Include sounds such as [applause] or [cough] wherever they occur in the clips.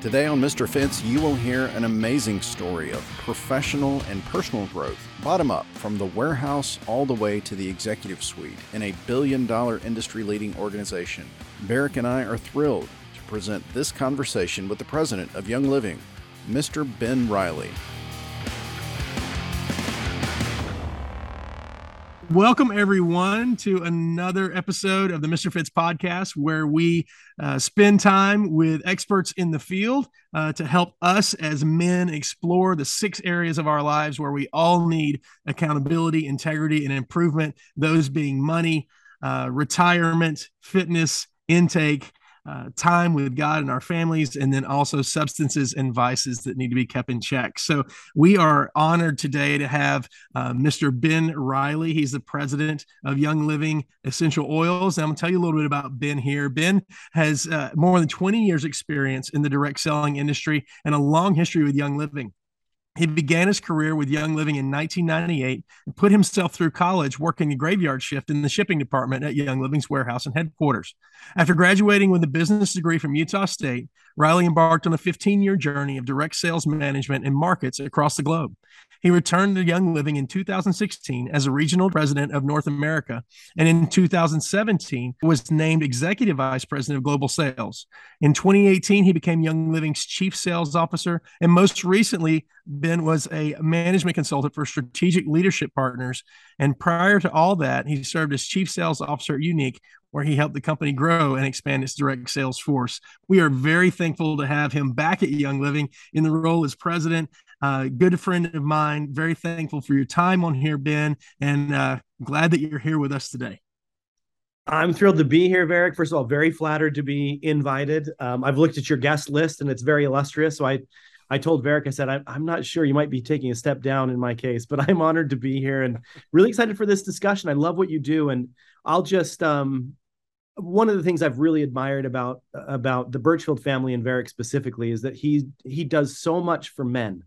Today on Mr. Fitz, you will hear an amazing story of professional and personal growth, bottom up, from the warehouse all the way to the executive suite in a billion dollar industry leading organization. Varick and I are thrilled to present this conversation with the president of Young Living, Mr. Ben Riley. Welcome, everyone, to another episode of the Mr. Fitz podcast, where we uh, spend time with experts in the field uh, to help us as men explore the six areas of our lives where we all need accountability, integrity, and improvement. Those being money, uh, retirement, fitness, intake, uh, time with God and our families, and then also substances and vices that need to be kept in check. So, we are honored today to have uh, Mr. Ben Riley. He's the president of Young Living Essential Oils. And I'm going to tell you a little bit about Ben here. Ben has uh, more than 20 years' experience in the direct selling industry and a long history with Young Living. He began his career with Young Living in 1998 and put himself through college working a graveyard shift in the shipping department at Young Living's warehouse and headquarters. After graduating with a business degree from Utah State, Riley embarked on a 15 year journey of direct sales management in markets across the globe. He returned to Young Living in 2016 as a regional president of North America, and in 2017 was named executive vice president of global sales. In 2018, he became Young Living's chief sales officer, and most recently, Ben was a management consultant for Strategic Leadership Partners. And prior to all that, he served as chief sales officer at Younique, where he helped the company grow and expand its direct sales force. We are very thankful to have him back at Young Living in the role as president. Uh, good friend of mine. Very thankful for your time on here, Ben, and uh, glad that you're here with us today. I'm thrilled to be here, Varick. First of all, very flattered to be invited. Um, I've looked at your guest list and it's very illustrious. So I, I told Varick, I said, I, I'm not sure you might be taking a step down in my case, but I'm honored to be here and really excited for this discussion. I love what you do. And I'll just, um, one of the things I've really admired about about the Birchfield family and Varick specifically is that he he does so much for men.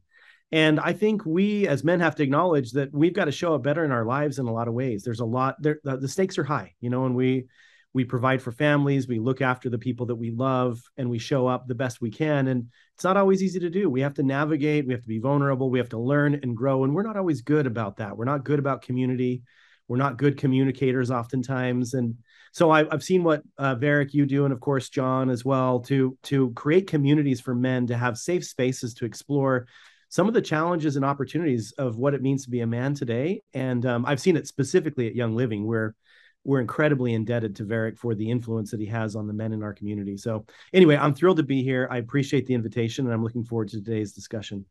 And I think we as men have to acknowledge that we've got to show up better in our lives in a lot of ways. There's a lot there the stakes are high, you know, and we we provide for families, we look after the people that we love and we show up the best we can and it's not always easy to do. We have to navigate, we have to be vulnerable, we have to learn and grow and we're not always good about that. We're not good about community. We're not good communicators oftentimes and so I, have seen what uh, Varick you do, and of course John as well, to to create communities for men to have safe spaces to explore some of the challenges and opportunities of what it means to be a man today. And um, I've seen it specifically at Young Living, where we're incredibly indebted to Varick for the influence that he has on the men in our community. So anyway, I'm thrilled to be here. I appreciate the invitation, and I'm looking forward to today's discussion.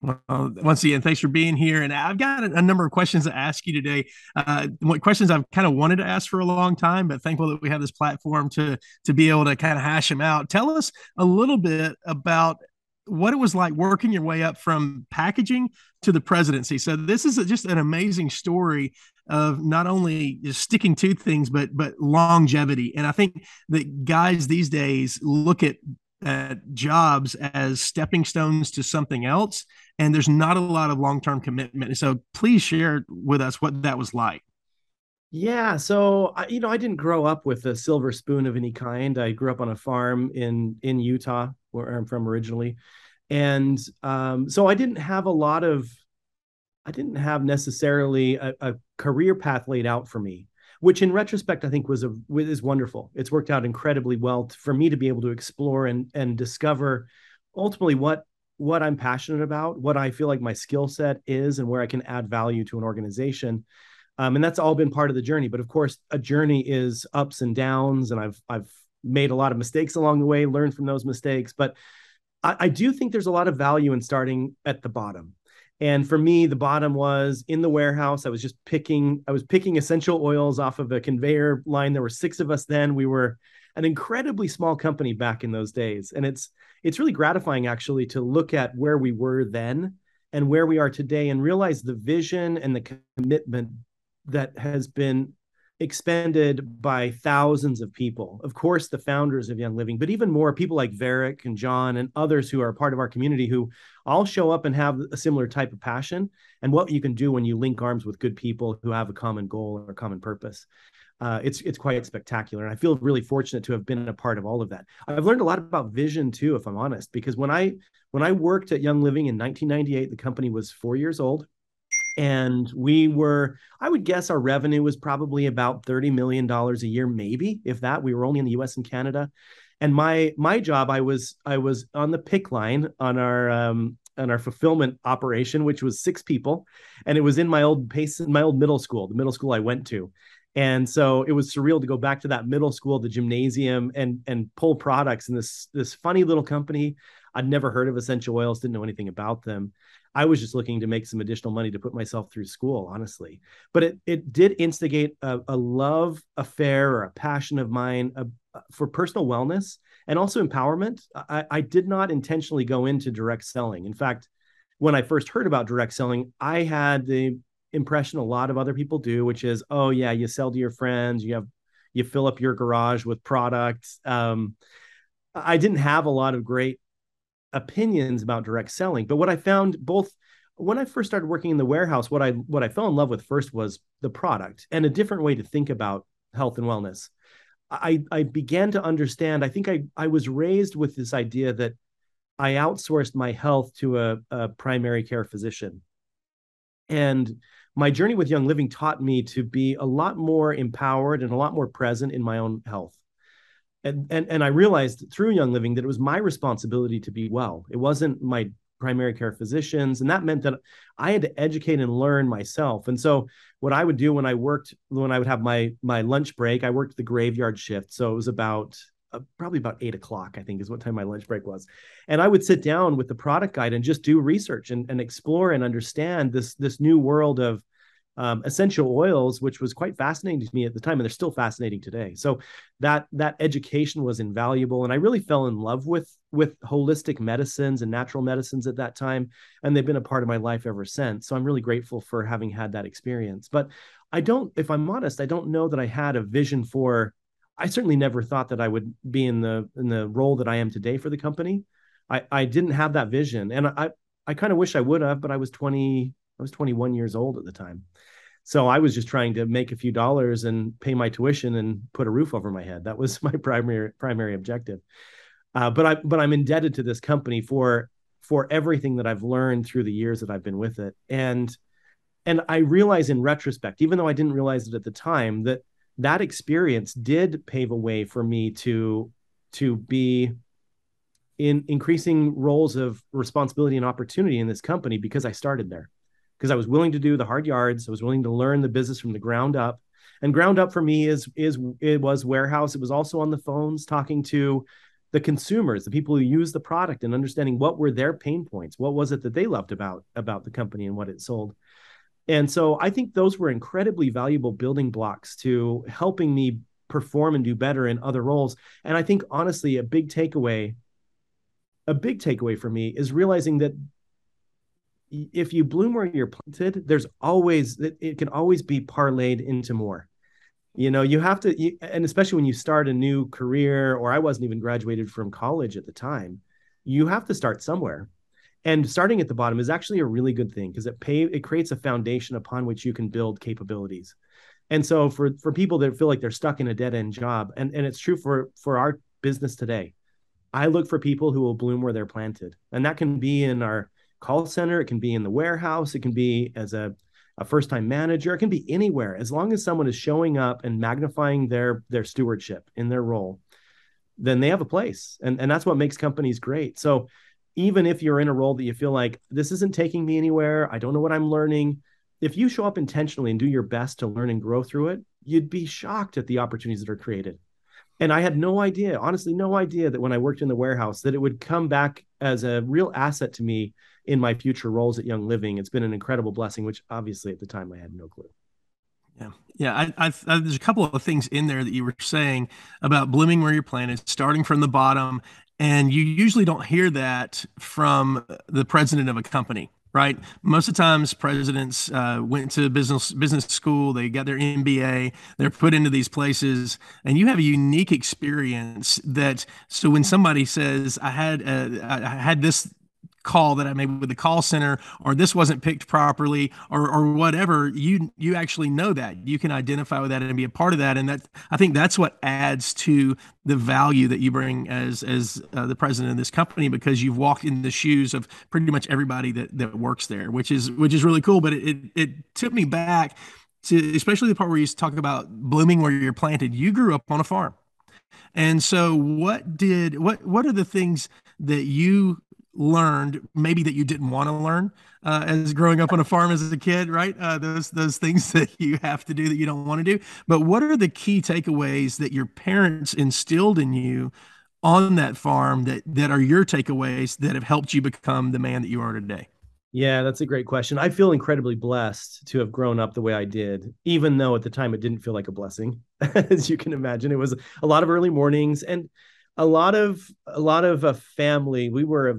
Well, once again, thanks for being here. And I've got a, number of questions to ask you today. Uh, questions I've kind of wanted to ask for a long time, but thankful that we have this platform to to be able to kind of hash them out. Tell us a little bit about what it was like working your way up from packaging to the presidency. So this is just an amazing story of not only just sticking to things, but but longevity. And I think that guys these days look at at jobs as stepping stones to something else and there's not a lot of long-term commitment. So please share with us what that was like. Yeah so you know i didn't grow up with a silver spoon of any kind. I grew up on a farm in in utah where i'm from originally. And um, so i didn't have a lot of i didn't have necessarily a, a career path laid out for me which in retrospect I think was a is wonderful. It's worked out incredibly well for me to be able to explore and and discover ultimately what what I'm passionate about, what I feel like my skill set is, and where I can add value to an organization. Um, and that's all been part of the journey. But of course, a journey is ups and downs, and I've I've made a lot of mistakes along the way, learned from those mistakes. But I, I do think there's a lot of value in starting at the bottom. And for me, the bottom was in the warehouse. I was just picking, I was picking essential oils off of a conveyor line. There were six of us then. We were an incredibly small company back in those days. And it's it's really gratifying actually to look at where we were then and where we are today and realize the vision and the commitment that has been expended by thousands of people. Of course, the founders of Young Living, but even more people like Varick and John and others who are part of our community who all show up and have a similar type of passion and what you can do when you link arms with good people who have a common goal or a common purpose. uh, it's it's quite spectacular. And I feel really fortunate to have been a part of all of that. I've learned a lot about vision too, if I'm honest, because when I when I worked at Young Living in 1998, the company was four years old. And we were, I would guess our revenue was probably about $30 million a year, maybe, if that. We were only in the US and Canada. And my my job, I was I was on the pick line on our um, on our fulfillment operation, which was six people, and it was in my old pace, my old middle school, the middle school I went to. And so it was surreal to go back to that middle school, the gymnasium, and and pull products in this this funny little company. I'd never heard of essential oils, didn't know anything about them. I was just looking to make some additional money to put myself through school, honestly. But it it did instigate a, a love affair or a passion of mine uh, for personal wellness and also empowerment. I, I did not intentionally go into direct selling. In fact, when I first heard about direct selling, I had the impression a lot of other people do, which is, oh yeah, you sell to your friends, you have you fill up your garage with products. Um, I didn't have a lot of great opinions about direct selling, but what I found both when I first started working in the warehouse, what I what I fell in love with first was the product and a different way to think about health and wellness. I I began to understand. I think I I was raised with this idea that I outsourced my health to a, a primary care physician, and my journey with Young Living taught me to be a lot more empowered and a lot more present in my own health. And, and, and I realized through Young Living that it was my responsibility to be well. It wasn't my primary care physicians. And that meant that I had to educate and learn myself. And so what I would do when I worked, when I would have my my lunch break, I worked the graveyard shift. So it was about uh, probably about eight o'clock, I think is what time my lunch break was. And I would sit down with the product guide and just do research and, and explore and understand this this new world of um, essential oils, which was quite fascinating to me at the time, and they're still fascinating today. So that that education was invaluable, and I really fell in love with with holistic medicines and natural medicines at that time, and they've been a part of my life ever since. So I'm really grateful for having had that experience. But I don't, if I'm honest, I don't know that I had a vision for. I certainly never thought that I would be in the in the role that I am today for the company. I I didn't have that vision, and I I kind of wish I would have, but I was 20 I was 21 years old at the time. So I was just trying to make a few dollars and pay my tuition and put a roof over my head. That was [laughs] my primary primary objective. Uh, but I but I'm indebted to this company for for everything that I've learned through the years that I've been with it. And and I realize in retrospect, even though I didn't realize it at the time, that that experience did pave a way for me to to be in increasing roles of responsibility and opportunity in this company because I started there because I was willing to do the hard yards. I was willing to learn the business from the ground up. And ground up for me is is it was warehouse. It was also on the phones talking to the consumers, the people who use the product and understanding what were their pain points. What was it that they loved about about the company and what it sold? And so I think those were incredibly valuable building blocks to helping me perform and do better in other roles. And I think honestly, a big takeaway, a big takeaway for me is realizing that if you bloom where you're planted, there's always it can always be parlayed into more. You know, you have to, and especially when you start a new career, or I wasn't even graduated from college at the time, you have to start somewhere. And starting at the bottom is actually a really good thing because it pay it creates a foundation upon which you can build capabilities. And so for for people that feel like they're stuck in a dead end job, and and it's true for for our business today, I look for people who will bloom where they're planted, and that can be in our call center, it can be in the warehouse, it can be as a, a first time manager, it can be anywhere. As long as someone is showing up and magnifying their their stewardship in their role, then they have a place. And, and that's what makes companies great. So even if you're in a role that you feel like this isn't taking me anywhere, I don't know what I'm learning, if you show up intentionally and do your best to learn and grow through it, you'd be shocked at the opportunities that are created. And I had no idea, honestly, no idea that when I worked in the warehouse that it would come back as a real asset to me in my future roles at Young Living. It's been an incredible blessing, which obviously at the time I had no clue. Yeah, yeah. I, I, I, there's a couple of things in there that you were saying about blooming where you're planted, starting from the bottom, and you usually don't hear that from the president of a company right? Most of the times, presidents uh, went to business business school. They got their MBA. They're put into these places, and you have a unique experience. That so when somebody says, "I had uh, I had this call that I made with the call center, or this wasn't picked properly, or or whatever. You you actually know that you can identify with that and be a part of that, and that I think that's what adds to the value that you bring as as uh, the president of this company because you've walked in the shoes of pretty much everybody that that works there, which is which is really cool. But it it, it took me back to especially the part where you talk about blooming where you're planted. You grew up on a farm. And so what did what what are the things that you learned maybe that you didn't want to learn uh, as growing up on a farm as a kid right uh, those those things [laughs] that you have to do that you don't want to do but what are the key takeaways that your parents instilled in you on that farm that that are your takeaways that have helped you become the man that you are today yeah, that's a great question. I feel incredibly blessed to have grown up the way I did, even though at the time it didn't feel like a blessing, [laughs] as you can imagine. It was a lot of early mornings and a lot of a lot of a family. We were a,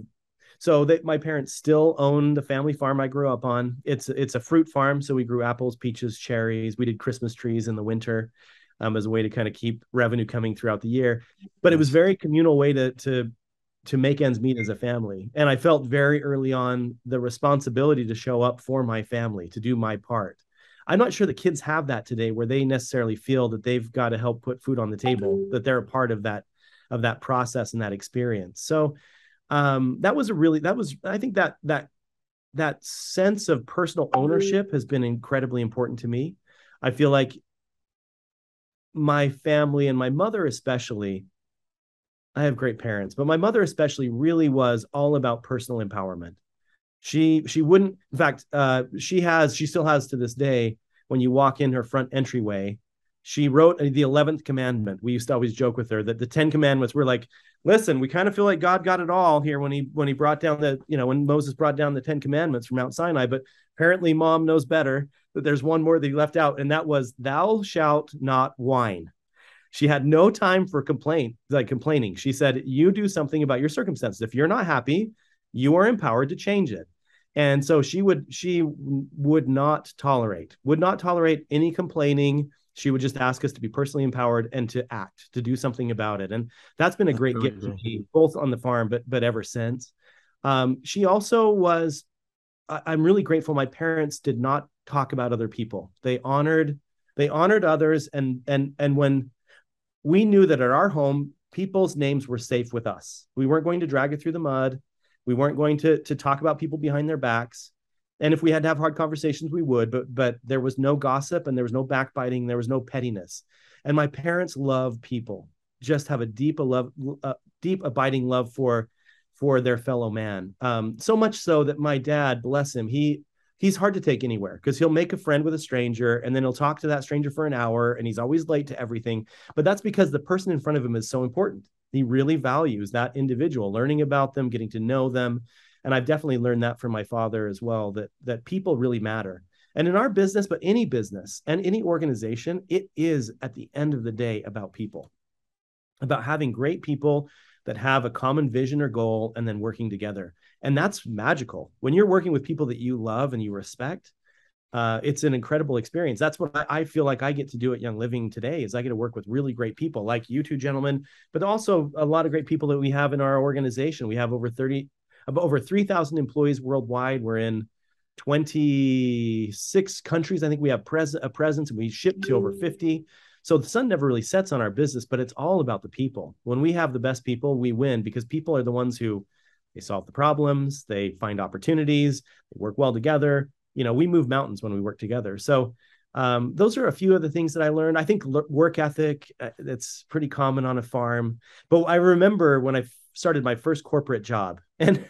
so that my parents still own the family farm I grew up on. It's it's a fruit farm, so we grew apples, peaches, cherries. We did Christmas trees in the winter. Um, as a way to kind of keep revenue coming throughout the year, but it was very communal way to to to make ends meet as a family. And I felt very early on the responsibility to show up for my family, to do my part. I'm not sure the kids have that today where they necessarily feel that they've got to help put food on the table, that they're a part of that of that process and that experience. So um, that was a really that was I think that that that sense of personal ownership has been incredibly important to me. I feel like my family and my mother especially I have great parents, but my mother especially really was all about personal empowerment. She she wouldn't, in fact, uh, she has she still has to this day. When you walk in her front entryway, she wrote the eleventh commandment. We used to always joke with her that the Ten Commandments were like, listen, we kind of feel like God got it all here when he when he brought down the you know when Moses brought down the Ten Commandments from Mount Sinai, but apparently mom knows better that there's one more that he left out, and that was thou shalt not whine. She had no time for complaint, like complaining. She said, "You do something about your circumstances. If you're not happy, you are empowered to change it." And so she would she would not tolerate would not tolerate any complaining. She would just ask us to be personally empowered and to act, to do something about it. And that's been a great really gift to me, both on the farm, but but ever since. Um, she also was. I, I'm really grateful. My parents did not talk about other people. They honored they honored others, and and and when we knew that at our home, people's names were safe with us. We weren't going to drag it through the mud. We weren't going to, to talk about people behind their backs. And if we had to have hard conversations, we would, but but there was no gossip and there was no backbiting, there was no pettiness. And my parents love people, just have a deep a love, uh, deep abiding love for for their fellow man. Um, so much so that my dad, bless him, he he's hard to take anywhere because he'll make a friend with a stranger and then he'll talk to that stranger for an hour and he's always late to everything. But that's because the person in front of him is so important. He really values that individual, learning about them, getting to know them. And I've definitely learned that from my father as well that that people really matter. And in our business, but any business and any organization, it is at the end of the day about people, about having great people that have a common vision or goal and then working together. And that's magical. When you're working with people that you love and you respect uh, it's an incredible experience. That's what I, I, feel like i get to do at young living today is i get to work with really great people like you two gentlemen but also a lot of great people that we have in our organization. We have over 30 over 3000 employees worldwide we're in 26 countries i think we have pres- a presence and we ship to over 50 so the sun never really sets on our business but it's all about the people when we have the best people we win because people are the ones who they solve the problems, they find opportunities, they work well together. You know, we move mountains when we work together. So um, those are a few of the things that I learned. I think work ethic uh, that's pretty common on a farm. But I remember when I started my first corporate job, [laughs] and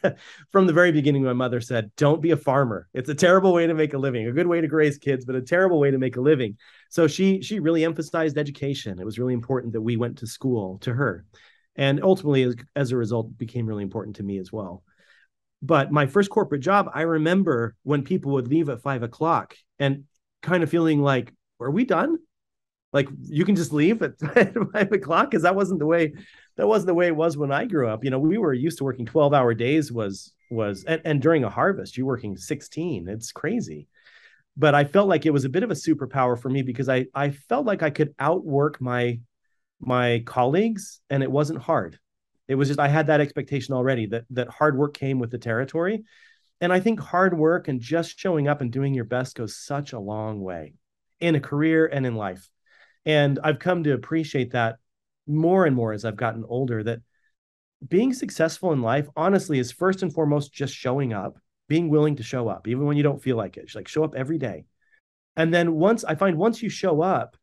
from the very beginning, my mother said, "Don't be a farmer. It's a terrible way to make a living. A good way to raise kids, but a terrible way to make a living." So she she really emphasized education. It was really important that we went to school to her and ultimately as, as a result became really important to me as well but my first corporate job i remember when people would leave at five o'clock and kind of feeling like are we done like you can just leave at [laughs] five o'clock because that wasn't the way that wasn't the way it was when i grew up you know we were used to working 12 hour days was was and, and during a harvest you're working 16 it's crazy but i felt like it was a bit of a superpower for me because i i felt like i could outwork my my colleagues and it wasn't hard It was just I had that expectation already that that hard work came with the territory. And I think hard work and just showing up and doing your best goes such a long way in a career and in life. And I've come to appreciate that more and more as I've gotten older that being successful in life honestly is first and foremost just showing up, being willing to show up even when you don't feel like it. Just like show up every day. And then once I find once you show up,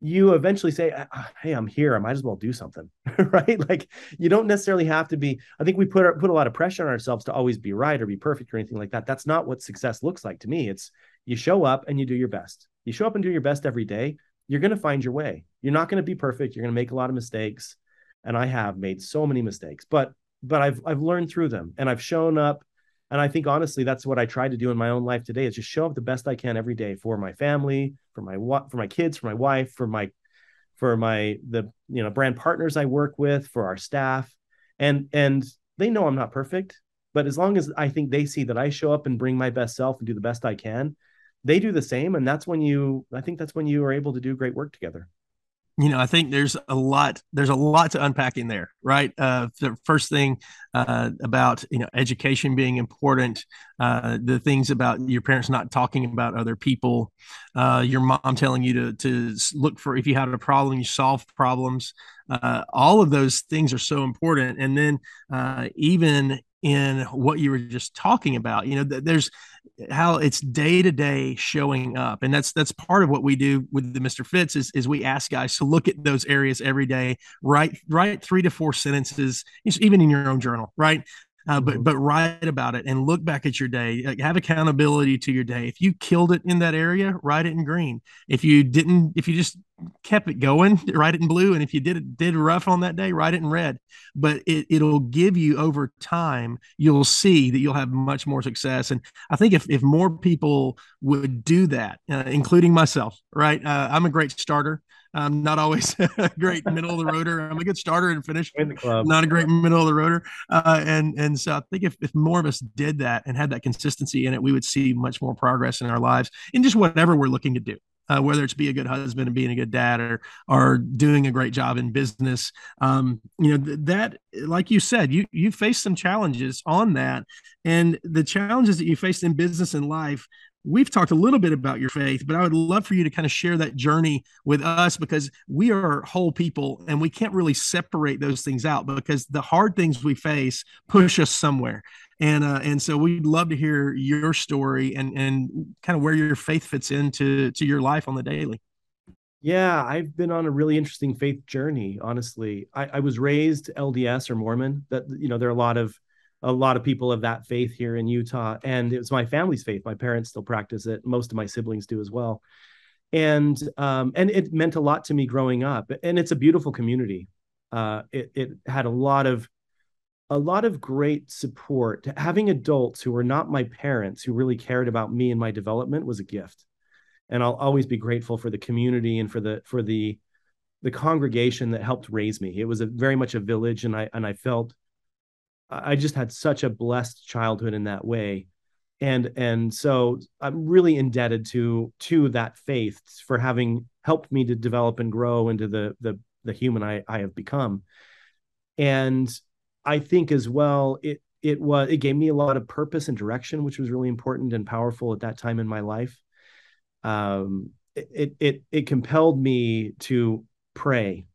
you eventually say, ah, ah, "Hey, I'm here. I might as well do something." [laughs] right? Like you don't necessarily have to be. I think we put put a lot of pressure on ourselves to always be right or be perfect or anything like that. That's not what success looks like to me. It's you show up and you do your best. You show up and do your best every day. You're going to find your way. You're not going to be perfect. You're going to make a lot of mistakes, and I have made so many mistakes, but but I've I've learned through them and I've shown up and I think honestly, that's what I try to do in my own life today is just show up the best I can every day for my family, for my for my kids, for my wife, for my for my the you know brand partners I work with, for our staff. And and they know I'm not perfect, but as long as I think they see that I show up and bring my best self and do the best I can, they do the same. And that's when you I think that's when you are able to do great work together you know, I think there's a lot there's a lot to unpack in there, right? Uh, the first thing uh, about you know education being important, uh, the things about your parents not talking about other people, uh, your mom telling you to to look for if you had a problem, you solve problems. Uh, all of those things are so important, and then uh, even in what you were just talking about, you know, there's how it's day to day showing up. And that's that's part of what we do with the mr fitz is, is we ask guys to look at those areas every day write write three to four sentences even in your own journal right uh, but mm-hmm. but write about it and look back at your day. Like, have accountability to your day. If you killed it in that area, write it in green. If you didn't, if you just kept it going, [laughs] write it in blue. And if you did it did rough on that day, write it in red. But it it'll give you over time. You'll see that you'll have much more success. And I think if if more people would do that, uh, including myself, right? Uh, I'm a great starter. I'm not always [laughs] a great middle of the roader. I'm a good starter and finish. In the club. Not a great middle of the roader. Uh, and and so I think if, if more of us did that and had that consistency in it, we would see much more progress in our lives in just whatever we're looking to do. Uh, whether it's be a good husband and being a good dad or or doing a great job in business um, you know th- that like you said you you faced some challenges on that and the challenges that you faced in business and life we've talked a little bit about your faith, but I would love for you to kind of share that journey with us because we are whole people and we can't really separate those things out because the hard things we face push us somewhere. And uh, and so we'd love to hear your story and and kind of where your faith fits into to your life on the daily. Yeah, I've been on a really interesting faith journey. Honestly, I, I was raised LDS or Mormon. That you know, there are a lot of a lot of people of that faith here in Utah. And it was my family's faith. My parents still practice it. Most of my siblings do as well. And um, and it meant a lot to me growing up. And it's a beautiful community. Uh, it it had a lot of a lot of great support. Having adults who were not my parents who really cared about me and my development was a gift. And I'll always be grateful for the community and for the for the the congregation that helped raise me. It was a very much a village, and I and I felt I just had such a blessed childhood in that way. And and so I'm really indebted to to that faith for having helped me to develop and grow into the the the human I, I have become. And I think as well it it was it gave me a lot of purpose and direction, which was really important and powerful at that time in my life. Um, it it it compelled me to pray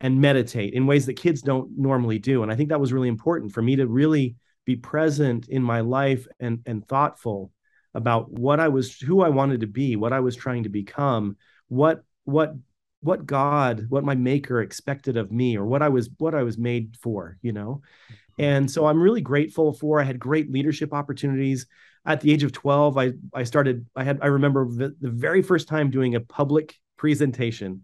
and meditate in ways that kids don't normally do. And I think that was really important for me to really be present in my life and and thoughtful about what I was who I wanted to be, what I was trying to become, what what what God, what my maker expected of me or what I was what I was made for, you know. Mm-hmm. And so I'm really grateful for I had great leadership opportunities. At the age of 12, I I started I had I remember the, the very first time doing a public presentation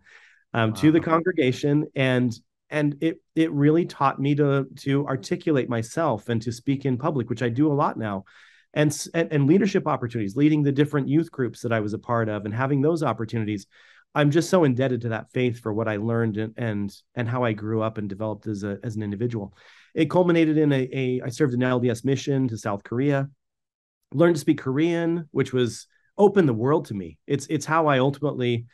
um, wow. to the congregation and and it it really taught me to to articulate myself and to speak in public which i do a lot now. And, and and leadership opportunities leading the different youth groups that i was a part of and having those opportunities i'm just so indebted to that faith for what i learned and and, and how i grew up and developed as a as an individual. It culminated in a, a i served an lds mission to south korea learned to speak korean which was opened the world to me. It's it's how i ultimately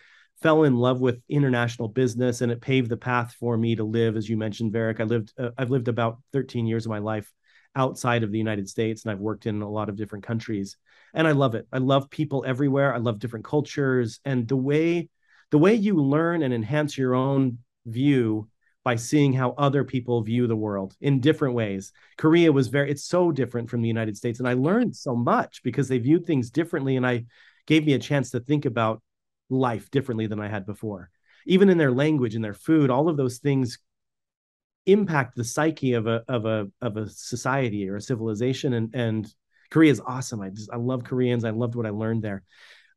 fell in love with international business and it paved the path for me to live as you mentioned Varick I lived uh, I've lived about 13 years of my life outside of the United States and I've worked in a lot of different countries and I love it. I love people everywhere. I love different cultures and the way the way you learn and enhance your own view by seeing how other people view the world in different ways. Korea was very it's so different from the United States and I learned so much because they viewed things differently and I gave me a chance to think about life differently than I had before. Even in their language and their food, all of those things impact the psyche of a of a of a society or a civilization. And and Korea is awesome. I just I love Koreans. I loved what I learned there.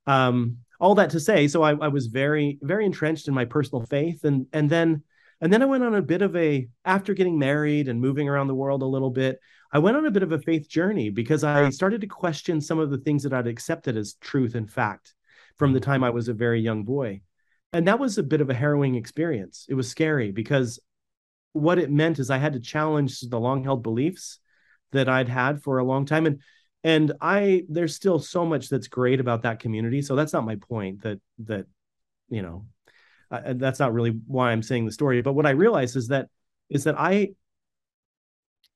Um, all that to say, so I, I was very very entrenched in my personal faith, and and then and then I went on a bit of a after getting married and moving around the world a little bit. I went on a bit of a faith journey because I started to question some of the things that I'd accepted as truth and fact from the time I was a very young boy. And that was a bit of a harrowing experience. It was scary because what it meant is I had to challenge the long held beliefs that I'd had for a long time. And and I there's still so much that's great about that community. So that's not my point that that you know that's not really why I'm saying the story. But what I realized is that is that I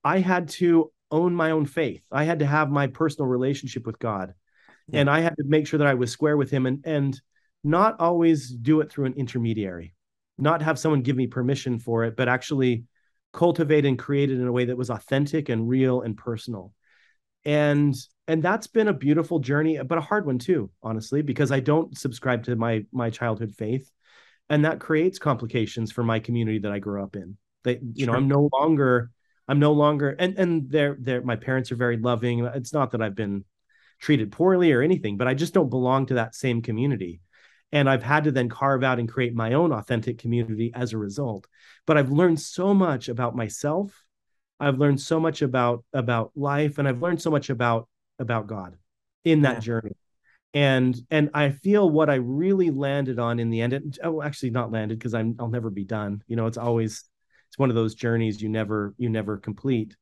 I had to own my own faith. I had to have my personal relationship with God yeah. and I had to make sure that I was square with him and and not always do it through an intermediary, not have someone give me permission for it, but actually cultivate and create it in a way that was authentic and real and personal. And and that's been a beautiful journey, but a hard one too, honestly, because I don't subscribe to my my childhood faith, and that creates complications for my community that I grew up in. That you sure. know, I'm no longer I'm no longer and and they're they're my parents are very loving. It's not that I've been treated poorly or anything, but I just don't belong to that same community. And I've had to then carve out and create my own authentic community as a result. But I've learned so much about myself. I've learned so much about about life, and I've learned so much about about God in that yeah. journey. And and I feel what I really landed on in the end. It, oh, actually, not landed because I'm I'll never be done. You know, it's always it's one of those journeys you never you never complete.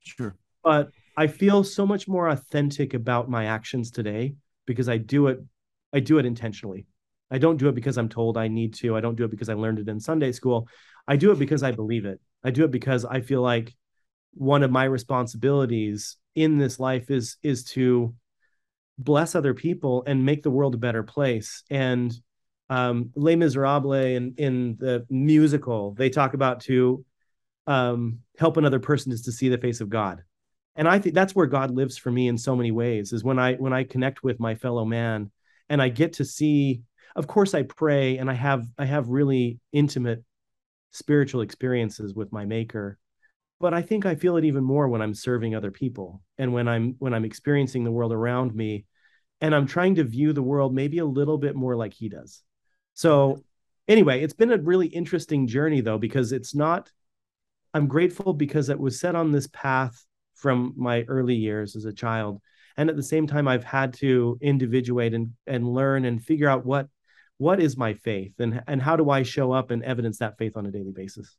Sure. But I feel so much more authentic about my actions today because I do it I do it intentionally. I don't do it because I'm told I need to. I don't do it because I learned it in Sunday school. I do it because I believe it. I do it because I feel like one of my responsibilities in this life is is to bless other people and make the world a better place. And um, Les Miserables in in the musical, they talk about to um, help another person is to see the face of God and i think that's where god lives for me in so many ways is when i when i connect with my fellow man and i get to see of course i pray and i have i have really intimate spiritual experiences with my maker but i think i feel it even more when i'm serving other people and when i'm when i'm experiencing the world around me and i'm trying to view the world maybe a little bit more like he does. So anyway it's been a really interesting journey though because it's not i'm grateful because it was set on this path from my early years as a child and at the same time i've had to individuate and and learn and figure out what what is my faith and and how do i show up and evidence that faith on a daily basis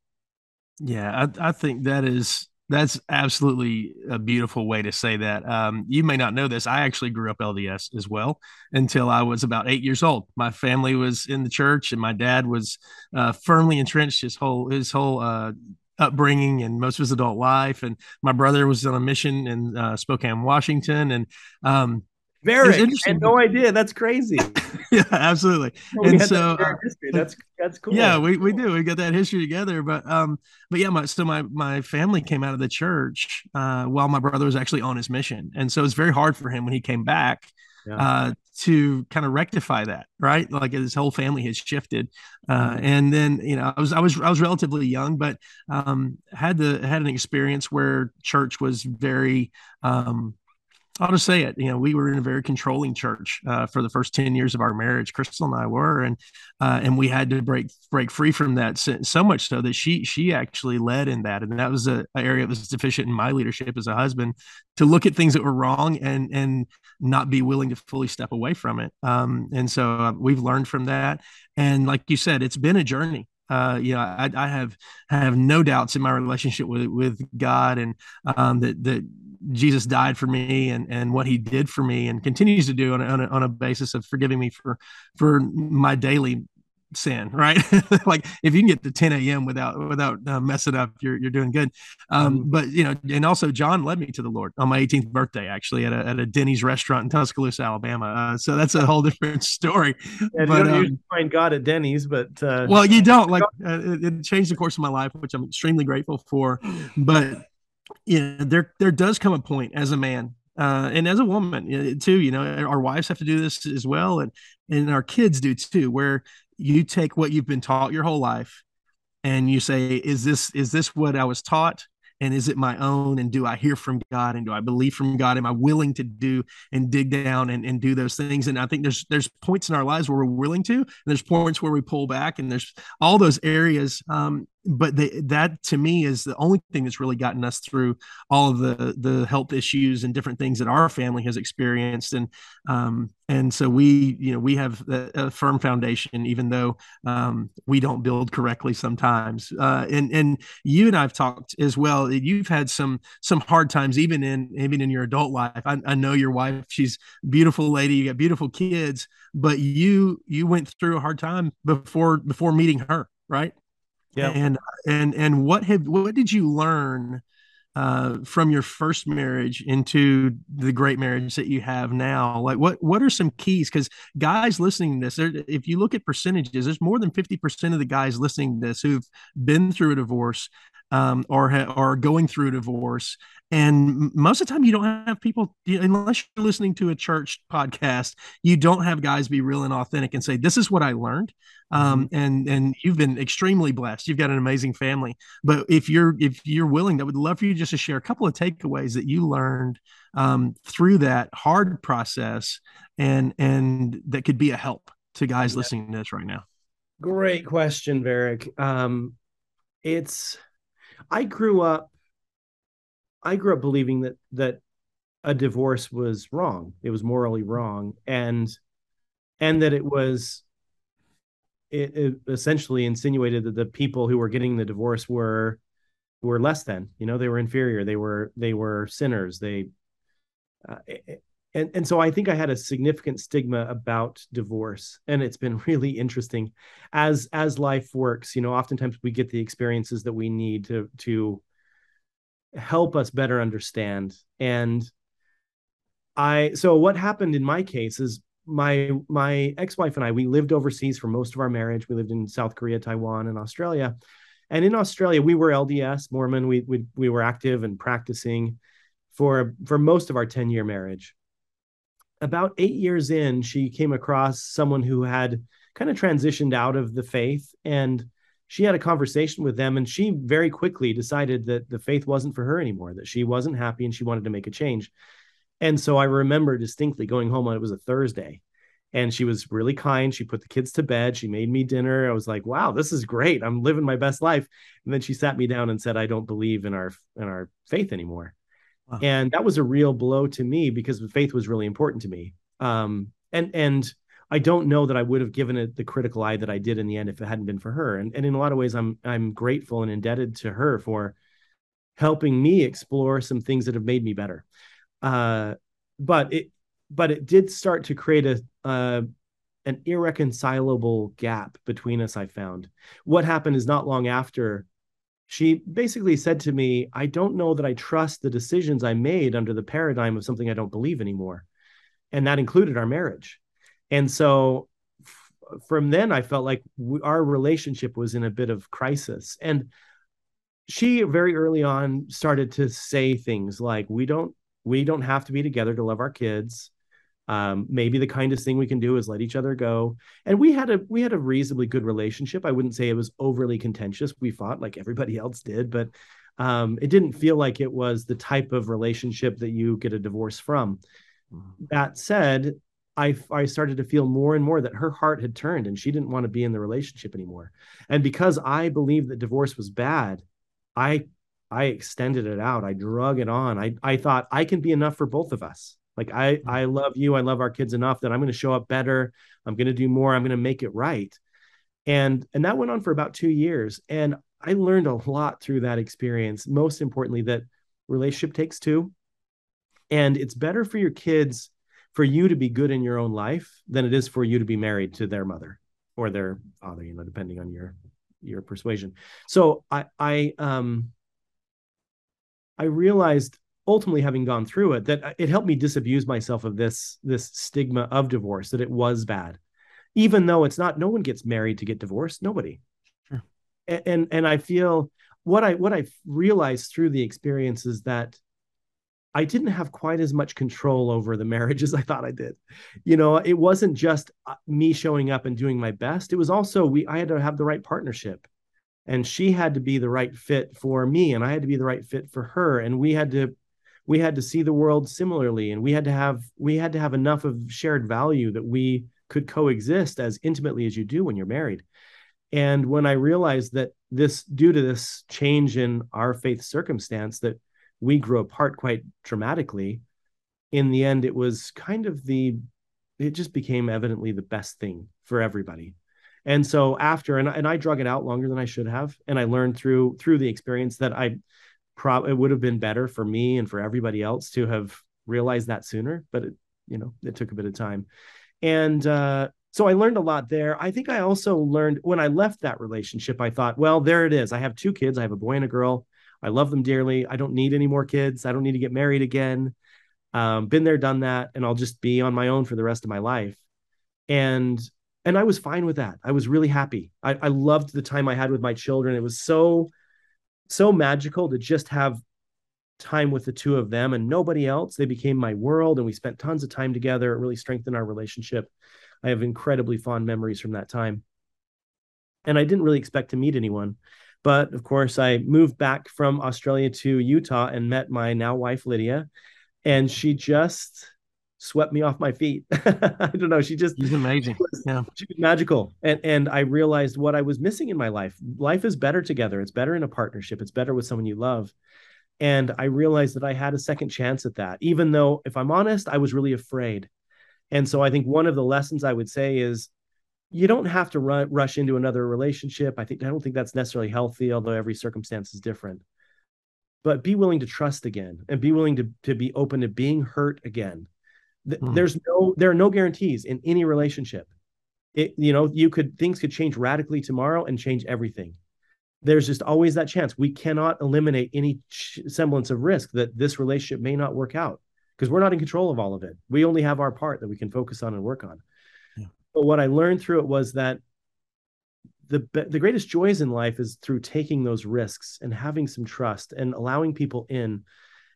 yeah i, I think that is that's absolutely a beautiful way to say that. Um, you may not know this. I actually grew up LDS as well until I was about eight years old. My family was in the church, and my dad was uh, firmly entrenched his whole his whole uh, upbringing and most of his adult life. And my brother was on a mission in uh, Spokane, Washington, and um, very I had no idea. That's crazy. [laughs] yeah, absolutely. [laughs] and so that uh, that's that's cool. Yeah, we, we do. We got that history together. But um, but yeah, my so my my family came out of the church uh while my brother was actually on his mission. And so it's very hard for him when he came back yeah. uh, to kind of rectify that, right? Like his whole family has shifted, uh, mm-hmm. and then you know I was I was I was relatively young, but um, had the had an experience where church was very um, I'll just say it. You know, we were in a very controlling church uh, for the first ten years of our marriage. Crystal and I were, and uh, and we had to break break free from that. So, much so that she she actually led in that, and that was a, a, area that was deficient in my leadership as a husband to look at things that were wrong and and not be willing to fully step away from it. Um, and so uh, we've learned from that. And like you said, it's been a journey. Uh, you know, I, I have have no doubts in my relationship with with God, and um, that that Jesus died for me and, and what he did for me and continues to do on a, on a, on a basis of forgiving me for, for my daily sin, right? [laughs] like if you can get to 10 a.m. without without uh, messing up, you're you're doing good. Um, mm-hmm. But you know, and also John led me to the Lord on my 18th birthday, actually at a, at a Denny's restaurant in Tuscaloosa, Alabama. Uh, so that's a whole [laughs] different story. Yeah, but, you don't um, find God at Denny's, but uh, well, you don't. [laughs] Like uh, it, it changed the course of my life, which I'm extremely grateful for. But yeah, there there does come a point as a man uh, and as a woman too, you know, our wives have to do this as well, and and our kids do too, where you take what you've been taught your whole life, and you say, is this is this what I was taught? and is it my own? And do i hear from god? And do i believe from god? Am i willing to do and dig down and, and do those things? And i think there's there's points in our lives where we're willing to and there's points where we pull back and there's all those areas. Um, but the, that to me is the only thing that's really gotten us through all of the the health issues and different things that our family has experienced. And um and so we you know we have a, a firm foundation even though um we don't build correctly sometimes. Uh and and you and I've talked as well you've had some some hard times even in even in your adult life. I, I know your wife she's beautiful lady you got beautiful kids but you you went through a hard time before before meeting her right yeah. And and and what have what did you learn uh, from your first marriage into the great marriage that you have now? Like what what are some keys? Because guys listening to this, if you look at percentages, there's more than 50% of the guys listening to this who've been through a divorce um, or ha- are going through a divorce. And most of the time, you don't have people, unless you're listening to a church podcast, you don't have guys be real and authentic and say, "This is what I learned." Um, mm-hmm. and and you've been extremely blessed. You've got an amazing family. But if you're if you're willing, I would love for you just to share a couple of takeaways that you learned um, through that hard process, and and that could be a help to guys yeah. listening to this right now. Great question, Varick. Um, it's I grew up I grew up believing that that a divorce was wrong. It was morally wrong. And and that it was it, it, essentially insinuated that the people who were getting the divorce were were less than you know they were inferior. They were they were sinners. They uh, and and so i think i had a significant stigma about divorce and it's been [laughs] really interesting as as life works you know oftentimes we get the experiences that we need to to help us better understand and i so what happened in my case is my my ex-wife and I we lived overseas for most of our marriage. We lived in South Korea, Taiwan, and Australia. And in Australia, we were LDS Mormon. We we we were active and practicing for for most of our 10-year marriage. About 8 years in, she came across someone who had kind of transitioned out of the faith and she had a conversation with them and she very quickly decided that the faith wasn't for her anymore, that she wasn't happy and she wanted to make a change. And so I remember distinctly going home on it was a Thursday and she was really kind. She put the kids to bed. She made me dinner. I was like, "Wow, this is great. I'm living my best life." And then she sat me down and said, "I don't believe in our in our faith anymore." And that was a real blow to me because faith was really important to me. Um, and and I don't know that I would have given it the critical eye that I did in the end if it hadn't been for her. And and in a lot of ways, I'm I'm grateful and indebted to her for helping me explore some things that have made me better. Uh, but it but it did start to create a uh, an irreconcilable gap between us. I found what happened is not long after she basically said to me, "I don't know that I trust the decisions I made under the paradigm of something I don't believe anymore," and that included our marriage. And so f- from then, I felt like we, our relationship was in a bit of crisis. And she very early on started to say things like we don't we don't have to be together to love our kids um, maybe the kindest thing we can do is let each other go and we had a we had a reasonably good relationship i wouldn't say it was overly contentious we fought like everybody else did but um, it didn't feel like it was the type of relationship that you get a divorce from mm-hmm. that said I, I started to feel more and more that her heart had turned and she didn't want to be in the relationship anymore. And because I believed that divorce was bad, I I extended it out. I drug it on. I I thought I can be enough for both of us. Like I mm-hmm. I love you. I love our kids enough that I'm going to show up better. I'm going to do more. I'm going to make it right. And and that went on for about 2 years and I learned a lot through that experience. Most importantly that relationship takes two and it's better for your kids for you to be good in your own life than it is for you to be married to their mother or their father, you know, depending on your your persuasion. So I I um I realized ultimately having gone through it that it helped me disabuse myself of this this stigma of divorce that it was bad. Even though it's not no one gets married to get divorced nobody. Sure. and and i feel what i what i realized through the experience is that i didn't have quite as much control over the marriage [laughs] as i thought i did. You know it wasn't just uh, me showing up and doing my best. It was also we i had to have the right partnership. And she had to be the right fit for me and i had to be the right fit for her and we had to we had to see the world similarly and we had to have we had to have enough of shared value that we could coexist as intimately as you do when you're married. And when i realized that this due to this change in our faith circumstance that we grew apart quite dramatically in the end it was kind of the it just became evidently the best thing for everybody. And so after and, and i drug it out longer than i should have and i learned through through the experience that i probably it would have been better for me and for everybody else to have realized that sooner but it you know it took a bit of time. And uh, so i learned a lot there. I think i also learned when i left that relationship i thought well there it is. I have two kids. I have a boy and a girl. I love them dearly. I don't need any more kids. I don't need to get married again. Um, been there done that and i'll just be on my own for the rest of my life. And and i was fine with that. I was really happy. I, I loved the time i had with my children. It was so so magical to just have time with the two of them and nobody else. They became my world and we spent tons of time together. It really strengthened our relationship. I have incredibly fond memories from that time. And I didn't really expect to meet anyone. But of course, I moved back from Australia to Utah and met my now wife, Lydia. And she just swept me off my feet. [laughs] I don't know. She just She's amazing. She was, yeah. She was magical. And and I realized what I was missing in my life. Life is better together. It's better in a partnership. It's better with someone you love. And I realized that I had a second chance at that, even though, if I'm honest, I was really afraid. And so I think one of the lessons I would say is you don't have to run, rush into another relationship. I think I don't think that's necessarily healthy, although every circumstance is different. But be willing to trust again and be willing to, to be open to being hurt again Hmm. There's no there are no guarantees in any relationship. It you know you could things could change radically tomorrow and change everything. There's just always that chance. We cannot eliminate any semblance of risk that this relationship may not work out because we're not in control of all of it. We only have our part that we can focus on and work on. Yeah. But what I learned through it was that the the greatest joys in life is through taking those risks and having some trust and allowing people in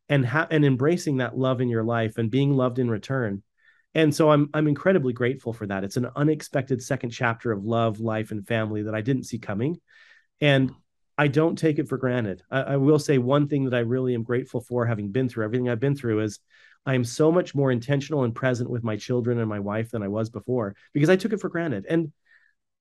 and ha- and embracing that love in your life and being loved in return. And so I'm I'm incredibly grateful for that. It's an unexpected second chapter of love, life, and family that I didn't see coming, and I don't take it for granted. I, I will say one thing that I really am grateful for, having been through everything I've been through, is I am so much more intentional and present with my children and my wife than I was before because I took it for granted. And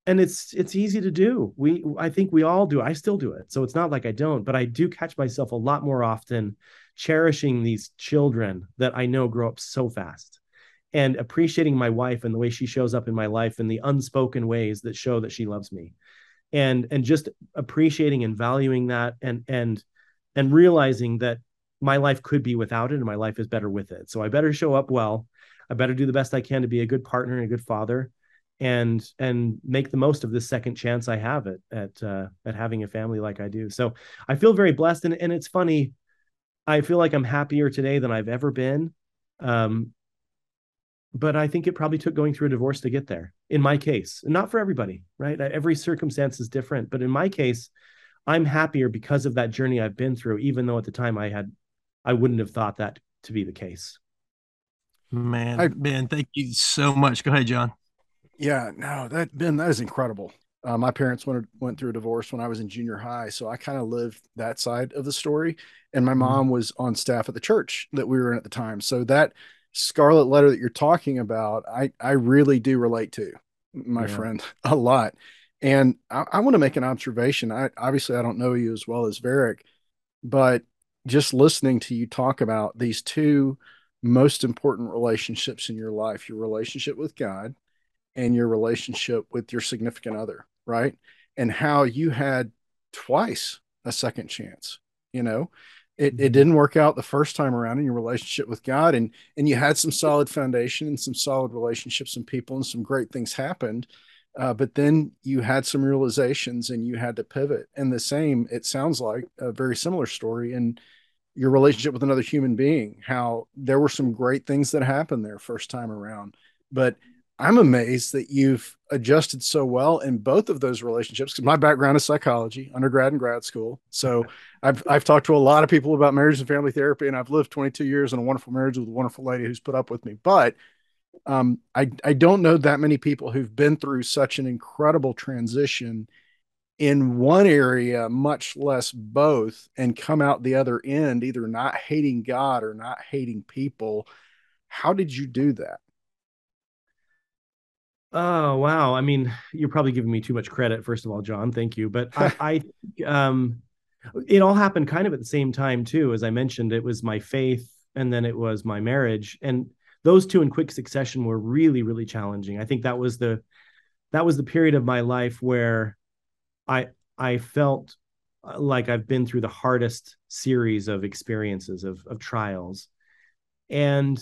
and it's it's easy to do. We I think we all do. I still do it. So it's not like I don't, but I do catch myself a lot more often cherishing these children that I know grow up so fast and appreciating my wife and the way she shows up in my life and the unspoken ways that show that she loves me and and just appreciating and valuing that and and and realizing that my life could be without it and my life is better with it so i better show up well i better do the best i can to be a good partner and a good father and and make the most of this second chance i have at at uh, at having a family like i do so i feel very blessed and, and it's funny I feel like I'm happier today than I've ever been. Um, but I think it probably took going through a divorce to get there. In my case, not for everybody, right? Every circumstance is different, but in my case, I'm happier because of that journey I've been through, even though at the time I had, I wouldn't have thought that to be the case. Man, I, Ben, thank you so much. Go ahead, John. Yeah, no, that Ben, that is incredible. Uh, my parents went went through a divorce when I was in junior high, so I kind of lived that side of the story. And my mm-hmm. mom was on staff at the church that we were in at the time, so that scarlet letter that you're talking about, I I really do relate to, my yeah. friend, [laughs] a lot. And I, I want to make an observation. I obviously I don't know you as well as Varick, but just listening to you talk about these two most important relationships in your life, your relationship with God and your relationship with your significant other right? And how you had twice a second chance, you know. It, it mm-hmm. didn't work out the first time around in your relationship with God and and you had some solid foundation and some solid relationships and people and some great things happened Uh, but then you had some realizations and you had to pivot. And the same, it sounds like a very similar story in your relationship with another human being, how there were some great things that happened there first time around. But I'm amazed that you've adjusted so well in both of those relationships. Because my background is psychology, undergrad and grad school. So I've I've talked to a lot of people about marriage and family therapy, and I've lived 22 years in a wonderful marriage with a wonderful lady who's put up with me. But um, I I don't know that many people who've been through such an incredible transition in one area, much less both, and come out the other end either not hating God or not hating people. How did you do that? Oh wow! I mean, you're probably giving me too much credit. First of all, John, thank you. But I, [laughs] I, um, it all happened kind of at the same time too. As I mentioned, it was my faith, and then it was my marriage, and those two in quick succession were really, really challenging. I think that was the, that was the period of my life where, I I felt uh, like I've been through the hardest series of experiences of of trials, and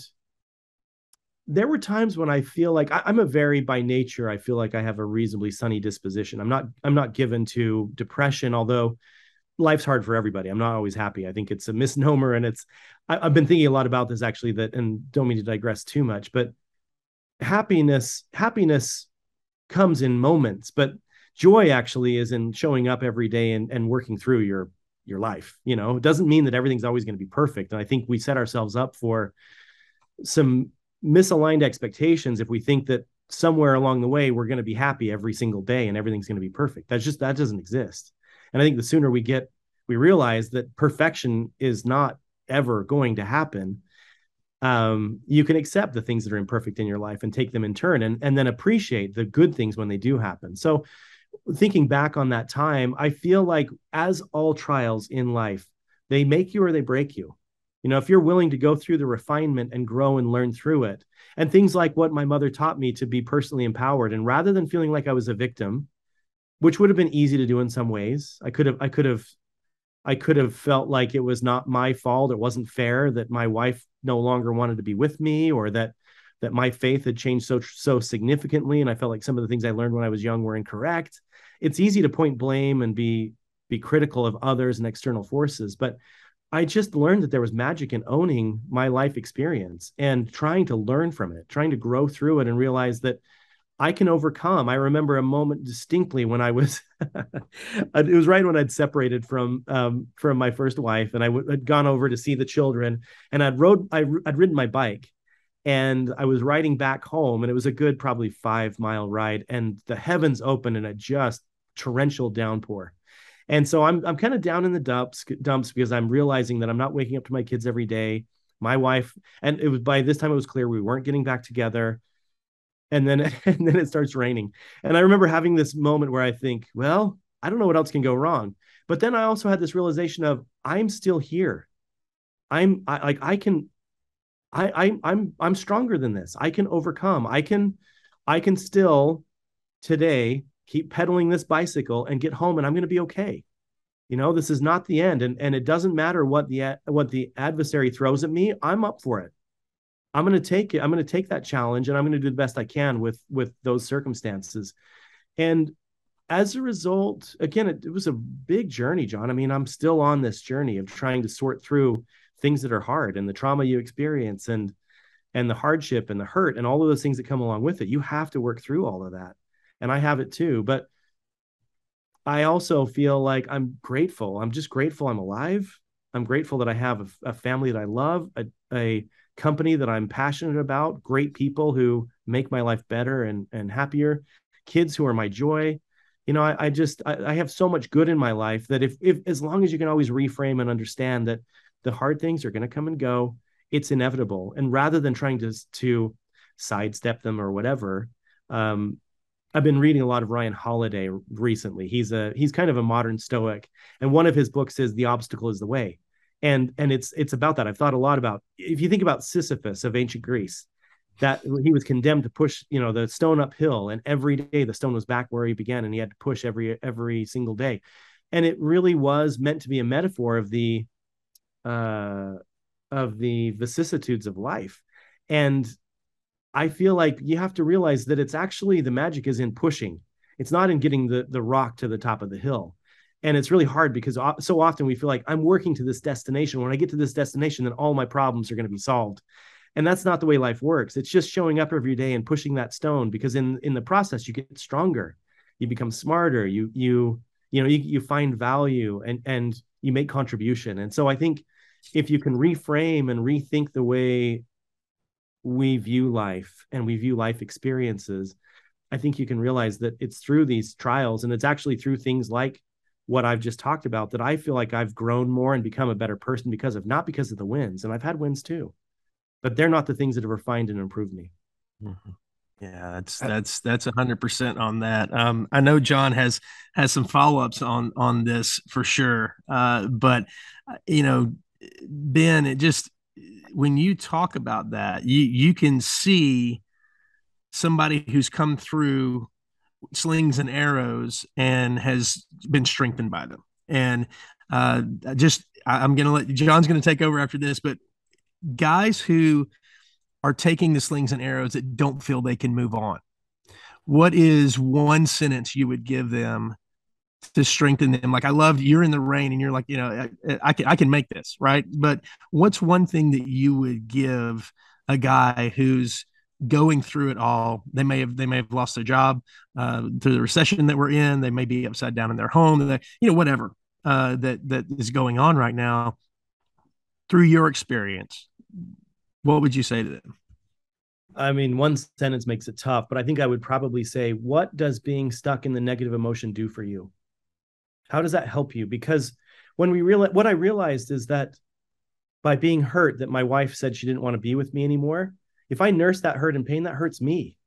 there were times when I feel like I, am a very by nature, I feel like I have a reasonably sunny disposition. I'm not I'm not given to depression, although life's hard for everybody. I'm not always happy. I think it's a misnomer, and it's I, have been thinking a lot about this actually. That and don't mean to digress too much, but happiness happiness comes in moments, but joy actually is in showing up every day and, and working through your your life. You know, it doesn't mean that everything's always going to be perfect, and I think we set ourselves up for some misaligned expectations if we think that somewhere along the way we're going to be happy every single day and everything's going to be perfect. That's just that doesn't exist. And I think the sooner we get we realize that perfection is not ever going to happen. Um, you can accept the things that are imperfect in your life and take them in turn and, and then appreciate the good things when they do happen. So thinking back on that time, I feel like as all trials in life, they make you or they break you. You know, if you're willing to go through the refinement and grow and learn through it, and things like what my mother taught me to be personally empowered, and rather than feeling like I was a victim, which would have been easy to do in some ways, I could have, I could have, I could have felt like it was not my fault. It wasn't fair that my wife no longer wanted to be with me, or that that my faith had changed so so significantly, and I felt like some of the things I learned when I was young were incorrect. It's easy to point blame and be be critical of others and external forces, but I just learned that there was magic in owning my life experience and trying to learn from it, trying to grow through it and realize that I can overcome. I remember a moment distinctly when I was, [laughs] it was right when I'd separated from um, from my first wife, and I w- had gone over to see the children, and I'd rode, I, I'd ridden my bike, and I was riding back home, and it was a good probably five mile ride, and the heavens opened and a just torrential downpour, and so I'm I'm kind of down in the dumps dumps because I'm realizing that I'm not waking up to my kids every day. My wife, and it was by this time it was clear we weren't getting back together. And then [laughs] and then it starts raining. And I remember having this moment where I think, well, I don't know what else can go wrong. But then I also had this realization of I'm still here. I'm I, like I can I, I I'm I'm stronger than this. I can overcome. I can I can still today keep pedaling this bicycle and get home and I'm going to be okay. You know, this is not the end and and it doesn't matter what the what the adversary throws at me, I'm up for it. I'm going to take it. I'm going to take that challenge and I'm going to do the best I can with with those circumstances. And as a result, again, it, it was a big journey, John. I mean, I'm still on this journey of trying to sort through things that are hard and the trauma you experience and and the hardship and the hurt and all of those things that come along with it. You have to work through all of that and I have it too. But I also feel like I'm grateful. I'm just grateful I'm alive. I'm grateful that I have a, a family that I love, a, a, company that I'm passionate about, great people who make my life better and, and happier, kids who are my joy. You know, I, I just I, I have so much good in my life that if if as long as you can always reframe and understand that the hard things are going to come and go, it's inevitable. And rather than trying to to sidestep them or whatever, um, I've been reading a lot of Ryan Holiday recently. He's a he's kind of a modern stoic, and one of his books is "The Obstacle Is the Way," and and it's it's about that. I've thought a lot about if you think about Sisyphus of ancient Greece, that he was condemned to push you know the stone uphill, and every day the stone was back where he began, and he had to push every every single day, and it really was meant to be a metaphor of the uh, of the vicissitudes of life, and I feel like you have to realize that it's actually the magic is in pushing. It's not in getting the the rock to the top of the hill. And it's really hard because so often we feel like I'm working to this destination. When I get to this destination, then all my problems are going to be solved. And that's not the way life works. It's just showing up every day and pushing that stone because in in the process you get stronger. You become smarter. You you you know you, you find value and and you make contribution. And so I think if you can reframe and rethink the way we view life and we view life experiences, I think you can realize that it's through these trials and it's actually through things like what I've just talked about that I feel like I've grown more and become a better person because of not because of the wins. And I've had wins too, but they're not the things that have refined and improved me. Mm-hmm. Yeah, that's that's that's a hundred percent on that. Um, I know John has has some follow ups on on this for sure. Uh, but uh, you know, Ben, it just when you talk about that, you you can see somebody who's come through slings and arrows and has been strengthened by them. And uh, just I'm going to let John's to take over after this, but guys who are taking the slings and arrows that don't feel they can move on. What is one sentence you would give them to strengthen them. Like I love you're in the rain and you're like, you know, I, I, can I can make this, right? But what's one thing that you would give a guy who's going through it all? They may have they may have lost their job uh, through the recession that we're in. They may be upside down in their home. They, you know, whatever uh, that that is going on right now. Through your experience, what would you say to them? I mean, one sentence makes it tough, but I think I would probably say, what does being stuck in the negative emotion do for you? How does that help you? Because when we realize what I realized is that by being hurt that my wife said she didn't want to be with me anymore, if I nurse that hurt and pain, that hurts me.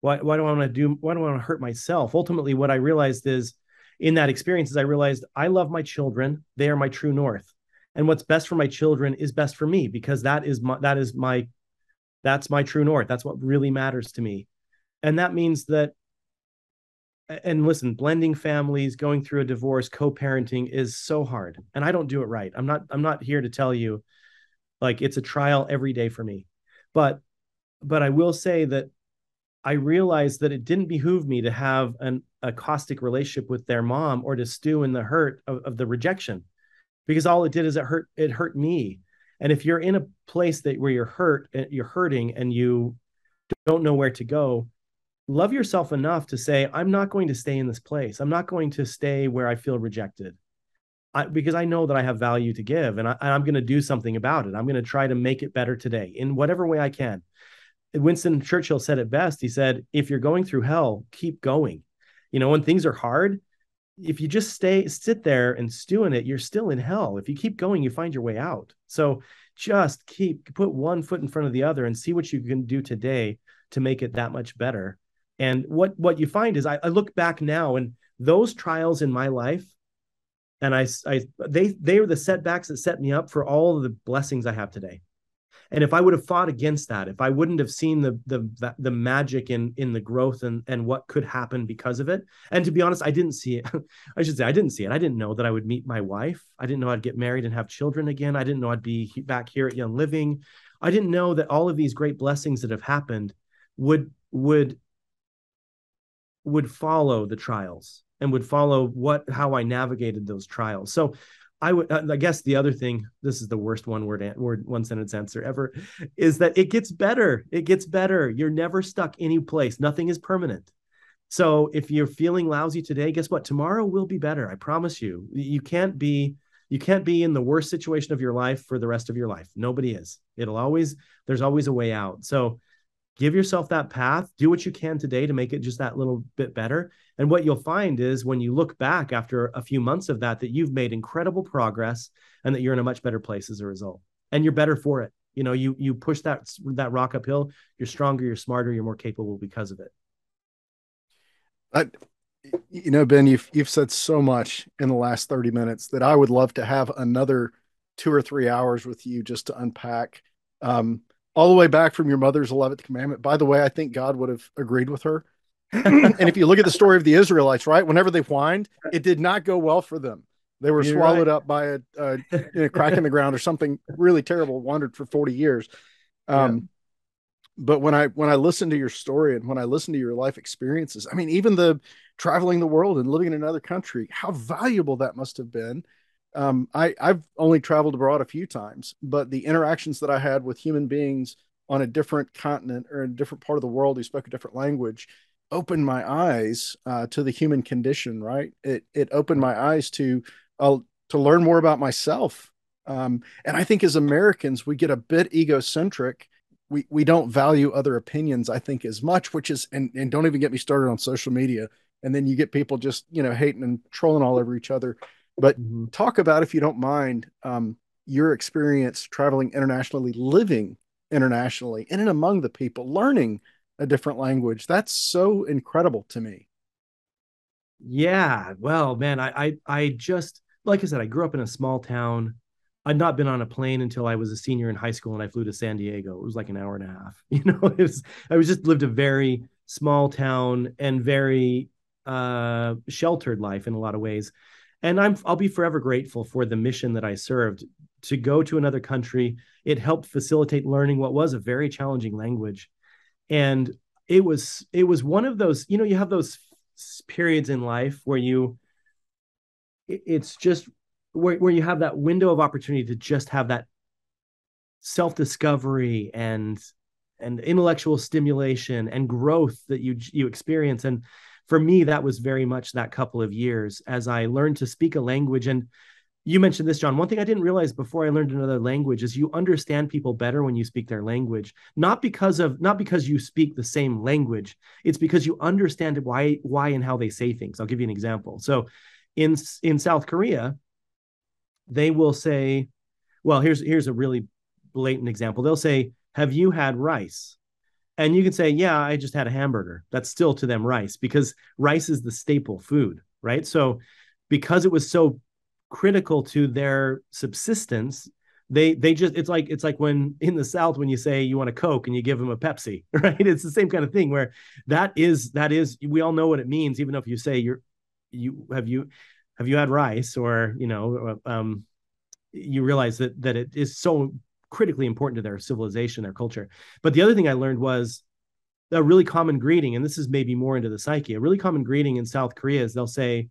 Why, why do I want to do why do I want to hurt myself? Ultimately, what I realized is in that experience is I realized I love my children. They are my true north. And what's best for my children is best for me because that is my that is my that's my true north. That's what really matters to me. And that means that and listen blending families going through a divorce co-parenting is so hard and i don't do it right. I'm not i'm not here to tell you like it's a trial every day for me. But but i will say that i realized that it didn't behoove me to have an a caustic relationship with their mom or to stew in the hurt of, of the rejection because all it did is it hurt it hurt me. And if you're in a place that where you're hurt eh, you're hurting and you don't know where to go love yourself enough to say, I'm not going to stay in this place. I'm not going to stay where I feel rejected. I, because I know that I have value to give and, I, am going to do something about it. I'm going to try to make it better today in whatever way I can. Winston Churchill said it best. He said, if you're going through hell, keep going. You know, when things are hard, if you just stay, sit there and stew in it, you're still in hell. If you keep going, you find your way out. So just keep, put one foot in front of the other and see what you can do today to make it that much better. And what what you find is I, I look back now and those trials in my life, and I, I they they were the setbacks that set me up for all of the blessings I have today. And if I would have fought against that, if I wouldn't have seen the the the magic in in the growth and and what could happen because of it, and to be honest, I didn't see it. [laughs] I should say I didn't see it. I didn't know that I would meet my wife. I didn't know I'd get married and have children again. I didn't know I'd be back here at Young Living. I didn't know that all of these great blessings that have happened would would would follow the trials and would follow what how I navigated those trials. So I would uh, I guess the other thing this is the worst one word word one sentence answer ever is that it gets better. It gets better. You're never stuck any place. Nothing is permanent. So if you're feeling lousy today, guess what? Tomorrow will be better. I promise you. You can't be you can't be in the worst situation of your life for the rest of your life. Nobody is. It'll always there's always a way out. So give yourself that path do what you can today to make it just that little bit better. And what you'll find is when you look back after a few months of that that you've made incredible progress and that you're in a much better place as a result. And you're better for it. You know you you push that that rock uphill you're stronger you're smarter you're more capable because of it. I, you know ben you've you've said so much in the last 30 minutes that i would love to have another two or three hours with you just to unpack um, all the way back from your mother's 11th commandment. By the way, I think God would have agreed with her. [laughs] and if you look at the story of the Israelites, right, whenever they whined, it did not go well for them. They were You're swallowed right. up by a, a you know, crack in the ground or something really terrible, wandered for 40 years. Um, yeah. but when I when I listen to your story and when I listen to your life experiences, I mean, even the traveling the world and living in another country, how valuable that must have been. Um, I I've only traveled abroad a few times, but the interactions that I had with human beings on a different continent or in a different part of the world who spoke a different language opened my eyes uh, to the human condition. Right? It it opened my eyes to uh, to learn more about myself. Um, and I think as Americans, we get a bit egocentric we we don't value other opinions i think as much which is and, and don't even get me started on social media and then you get people just you know hating and trolling all over each other but mm-hmm. talk about if you don't mind um, your experience traveling internationally living internationally in and among the people learning a different language that's so incredible to me yeah well man i i, I just like i said i grew up in a small town I'd not been on a plane until I was a senior in high school and I flew to San Diego. It was like an hour and a half. [laughs] You know, it was I was just lived a very small town and very uh, sheltered life in a lot of ways. And I'm I'll be forever grateful for the mission that I served to go to another country. It helped facilitate learning what was a very challenging language. And it was it was one of those, you know, you have those periods in life where you it's just where, where you have that window of opportunity to just have that self-discovery and and intellectual stimulation and growth that you you experience and for me that was very much that couple of years as i learned to speak a language and you mentioned this john one thing i didn't realize before i learned another language is you understand people better when you speak their language not because of not because you speak the same language it's because you understand why why and how they say things i'll give you an example so in in south korea they will say, well, here's here's a really blatant example. They'll say, "Have you had rice?" And you can say, "Yeah, I just had a hamburger." That's still to them rice because rice is the staple food, right? So because it was so critical to their subsistence, they they just it's like it's like when [laughs] in the south when you say you want a coke and you give them a pepsi [laughs] right it's the same kind of thing where that is that is we all know what it means even if you say you're you have you have you had rice or you know uh, um, you realize that that it is so critically important to their civilization their culture. But the other thing i learned was a really common greeting and this is maybe more into the psyche a really common greeting in south korea is they'll say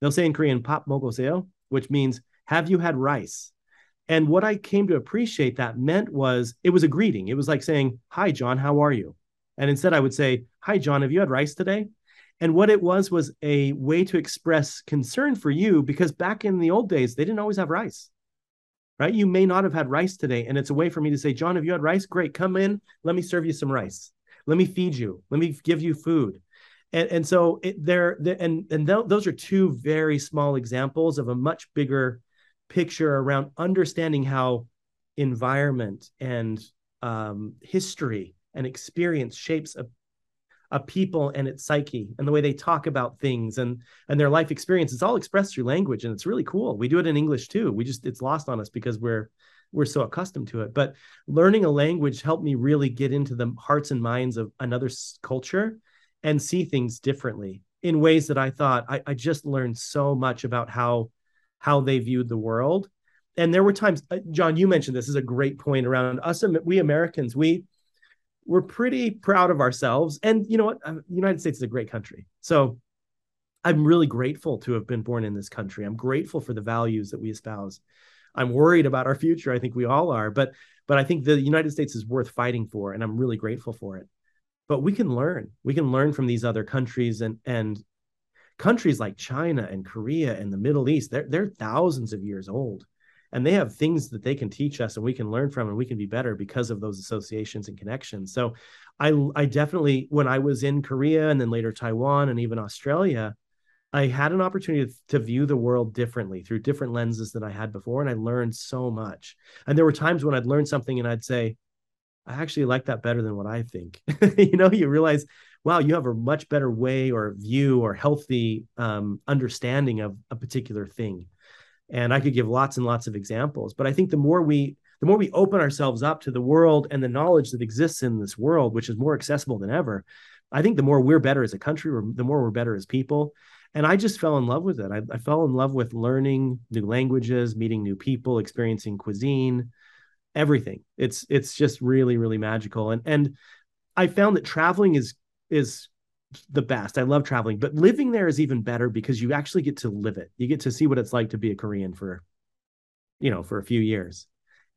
they'll say in korean pop mogoseo which means have you had rice? And what i came to appreciate that meant was it was a greeting. It was like saying hi john how are you? And instead i would say hi john have you had rice today? And what it was was a way to express concern for you because back in the old days, they didn't always have rice, right? You may not have had rice today. And it's a way for me to say, John, have you had rice? Great. Come in. Let me serve you some rice. Let me feed you. Let me give you food. And, and so it, there, and, and th- those are two very small examples of a much bigger picture around understanding how environment and um, history and experience shapes a a people and its psyche and the way they talk about things and and their life experience it's all expressed through language. And it's really cool. We do it in english too. We just it's lost on us because we're we're so accustomed to it. But learning a language helped me really get into the hearts and minds of another culture and see things differently in ways that i thought i, I just learned so much about how how they viewed the world. And there were times uh, john you mentioned this is a great point around us we americans we we're pretty proud of ourselves. And you know what? Uh, the United States is a great country. So I'm really grateful to have been born in this country. I'm grateful for the values that we espouse. I'm worried about our future. I think we all are, but but I think the United States is worth fighting for, and I'm really grateful for it. But we can learn. We can learn from these other countries and and countries like China and Korea and the Middle East. They're they're thousands of years old and they have things that they can teach us and we can learn from and we can be better because of those associations and connections. So i i definitely when i was in korea and then later taiwan and even australia i had an opportunity to view the world differently through different lenses than i had before and i learned so much. And there were times when i'd learn something and i'd say i actually like that better than what i think. [laughs] You know you realize wow you have a much better way or view or healthy um, understanding of a particular thing and i could give lots and lots of examples but i think the more we the more we open ourselves up to the world and the knowledge that exists in this world which is more accessible than ever i think the more we're better as a country the more we're better as people. And i just fell in love with it. I, I fell in love with learning new languages meeting new people experiencing cuisine everything. It's it's just really really magical. And and I found that traveling is is the best. I love traveling, but living there is even better because you actually get to live it. You get to see what it's like to be a Korean for, you know, for a few years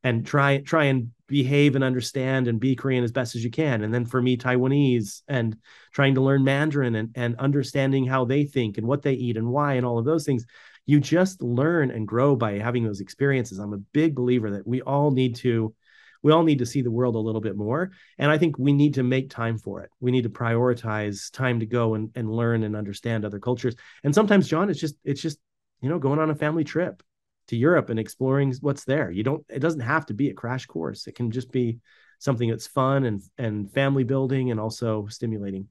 and try try and behave and understand and be Korean as best as you can. And then for me, Taiwanese and trying to learn Mandarin and, and understanding how they think and what they eat and why and all of those things. You just learn and grow by having those experiences. I'm a big believer that we all need to we all need to see the world a little bit more. And I think we need to make time for it. We need to prioritize time to go and, and learn and understand other cultures. And sometimes, John, it's just it's just, you know, going on a family trip to Europe and exploring what's there. You don't it doesn't have to be a crash course. It can just be something that's fun and and family building and also stimulating.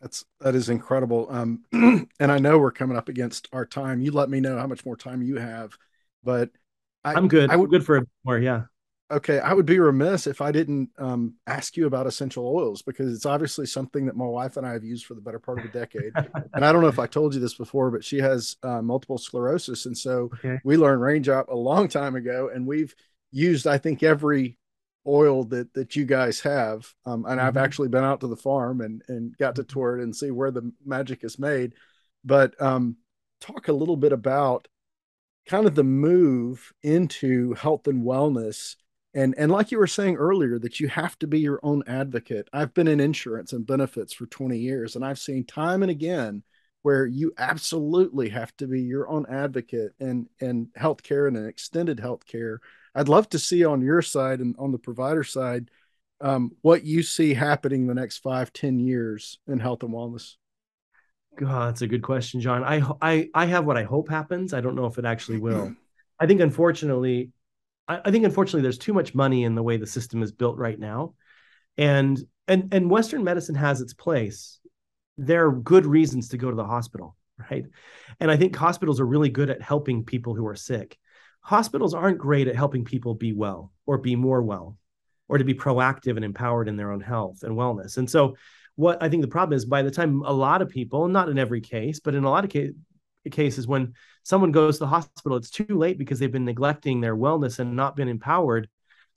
That's that is incredible. Um, [clears throat] and I know we're coming up against our time. You let me know how much more time you have, but I, am good. I would good for more. Yeah. Okay, I would be remiss if I didn't um, ask you about essential oils because it's obviously something that my wife and I have used for the better part of a decade. and I don't know if [laughs] I told you this before, but she has uh, multiple sclerosis, and so okay. we learned Raindrop a long time ago, and we've used I think every oil that that you guys have. Um, and mm-hmm. I've actually been out to the farm and and got to mm-hmm. tour it and see where the magic is made. But um, talk a little bit about kind of the move into health and wellness and and like you were saying earlier that you have to be your own advocate i've been in insurance and benefits for 20 years and i've seen time and again where you absolutely have to be your own advocate and and healthcare and an extended healthcare i'd love to see on your side and on the provider side um, what you see happening the next five ten years in health and wellness God, that's a good question, John. I I I have what I hope happens. I don't know if it actually will. [clears throat] I think unfortunately, I, I think unfortunately there's too much money in the way the system is built right now, and and and Western medicine has its place. There are good reasons to go to the hospital, right? And I think hospitals are really good at helping people who are sick. Hospitals aren't great at helping people be well or be more well or to be proactive and empowered in their own health and wellness. And so what I think the problem is by the time a lot of people, not in every case, but in a lot of cases, cases when someone goes to the hospital, it's too late because they've been neglecting their wellness and not been empowered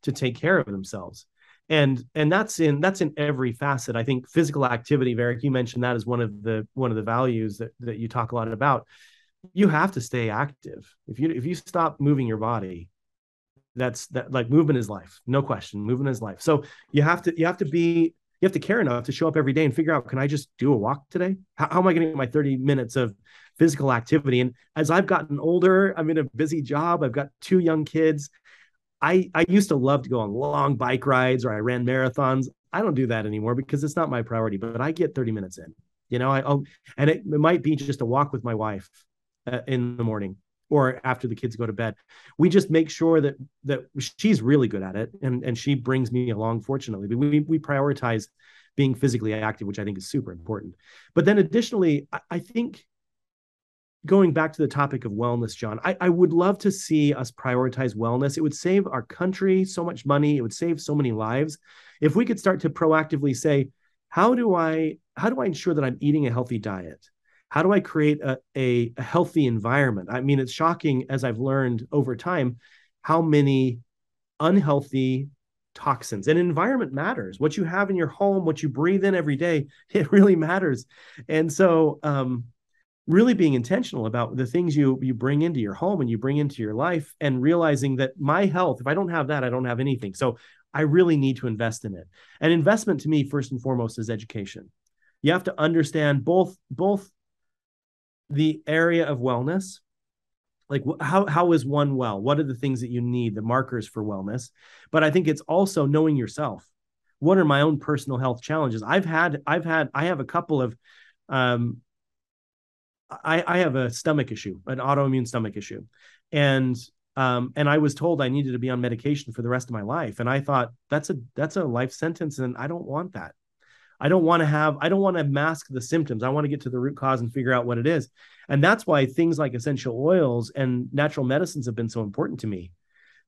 to take care of themselves. And and that's in that's in every facet. I think physical activity, Varick, you mentioned that as one of the one of the values that, that you talk a lot about. You have to stay active. If you if you stop moving your body, that's that like movement is life, no question. Movement is life. So you have to you have to be you have to care enough to show up every day and figure out can I just do a walk today? How, how am I getting my 30 minutes of physical activity. And as I've gotten older, I'm in a busy job. I've got two young kids. I, I used to love to go on long bike rides or I ran marathons. I don't do that anymore because it's not my priority, but I get 30 minutes in, you know, I, oh, and it, it might be just a walk with my wife uh, in the morning or after the kids go to bed. We just make sure that, that she's really good at it. And, and she brings me along, fortunately, but we, we prioritize being physically active, which I think is super important. But then additionally, I, I think going back to the topic of wellness, John, I, I, would love to see us prioritize wellness. It would save our country so much money. It would save so many lives. If we could start to proactively say, how do I how do I ensure that I'm eating a healthy diet? How do I create a, a, a healthy environment? I mean, it's shocking as I've learned over time how many unhealthy toxins and environment matters what you have in your home what you breathe in every day [laughs] it really matters and so um, really being intentional about the things you you bring into your home and you bring into your life and realizing that my health if i don't have that i don't have anything. So i really need to invest in it. And investment to me first and foremost is education. You have to understand both both the area of wellness like how how is one well? What are the things that you need the markers for wellness? But i think it's also knowing yourself. What are my own personal health challenges? I've had i've had i have a couple of um, I, I have a stomach issue, an autoimmune stomach issue, and um, and I was told I needed to be on medication for the rest of my life, and I thought that's a that's a life sentence, and I don't want that. I don't want to have I don't want to mask the symptoms. I want to get to the root cause and figure out what it is, and that's why things like essential oils and natural medicines have been so important to me,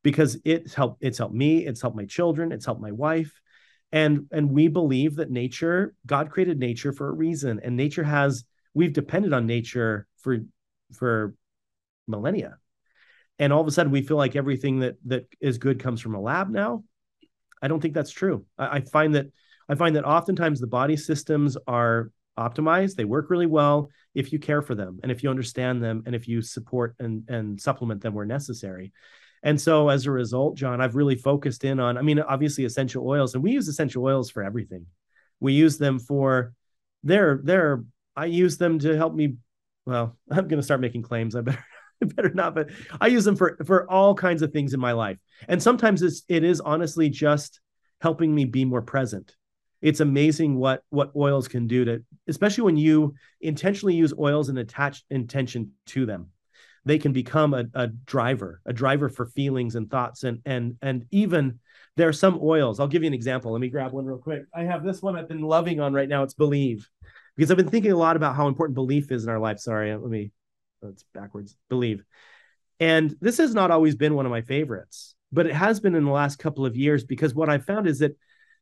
because it's helped it's helped me, it's helped my children, it's helped my wife, and and we believe that nature God created nature for a reason, and nature has we've depended on nature for for millennia and all of a sudden we feel like everything that that is good comes from a lab now i don't think that's true i, I find that I find that oftentimes the body systems are optimized, they work really well if you care for them and if you understand them and if you support and, and supplement them where necessary. And so as a result, John, I've really focused in on, I mean, obviously essential oils, and we use essential oils for everything. We use them for they're they're I use them to help me. Well, [laughs] I'm gonna start making claims. I better [laughs] I better not, but I use them for for all kinds of things in my life. And sometimes it's it is honestly just helping me be more present. It's amazing what what oils can do to, especially when you intentionally use oils and attach intention to them they can become a, a driver, a driver for feelings and thoughts, and and and even there are some oils. I'll give you an example. Let me grab one real quick. I have this one I've been loving on right now. It's Believe, because I've been thinking a lot about how important belief is in our life. Sorry, let me. That's backwards. Believe, and this has not always been one of my favorites, but it has been in the last couple of years because what I've found is that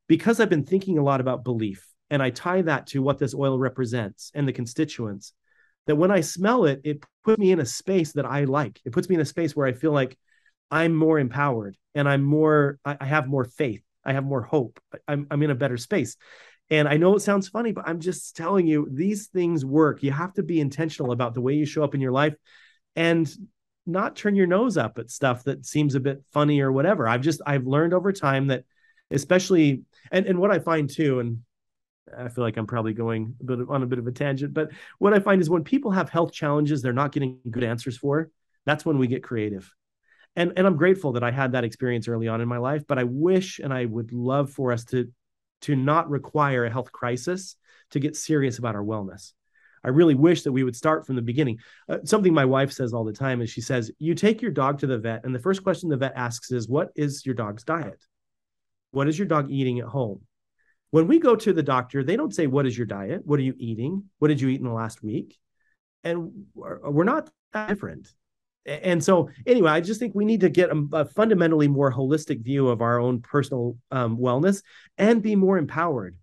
because I've been thinking a lot about belief, and I tie that to what this oil represents and the constituents that when I smell it, it puts me in a space that I like. It puts me in a space where I feel like I'm more empowered and I'm more, I, have more faith. I have more hope. I'm, I'm in a better space. And I know it sounds funny, but I'm just telling you, these things work. You have to be intentional about the way you show up in your life and not turn your nose up at stuff that seems a bit funny or whatever. I've just, I've learned over time that, especially, and, and what I find too, and I feel like I'm probably going a bit on a bit of a tangent, but what I find is when people have health challenges they're not getting good answers for, that's when we get creative. And and I'm grateful that I had that experience early on in my life, but I wish and I would love for us to to not require a health crisis to get serious about our wellness. I really wish that we would start from the beginning. Uh, something my wife says all the time is she says, "You take your dog to the vet and the first question the vet asks is, "What is your dog's diet? What is your dog eating at home?" When we go to the doctor, they don't say, What is your diet? What are you eating? What did you eat in the last week? And we're not that different. And so, anyway, I just think we need to get a, a fundamentally more holistic view of our own personal um, wellness and be more empowered.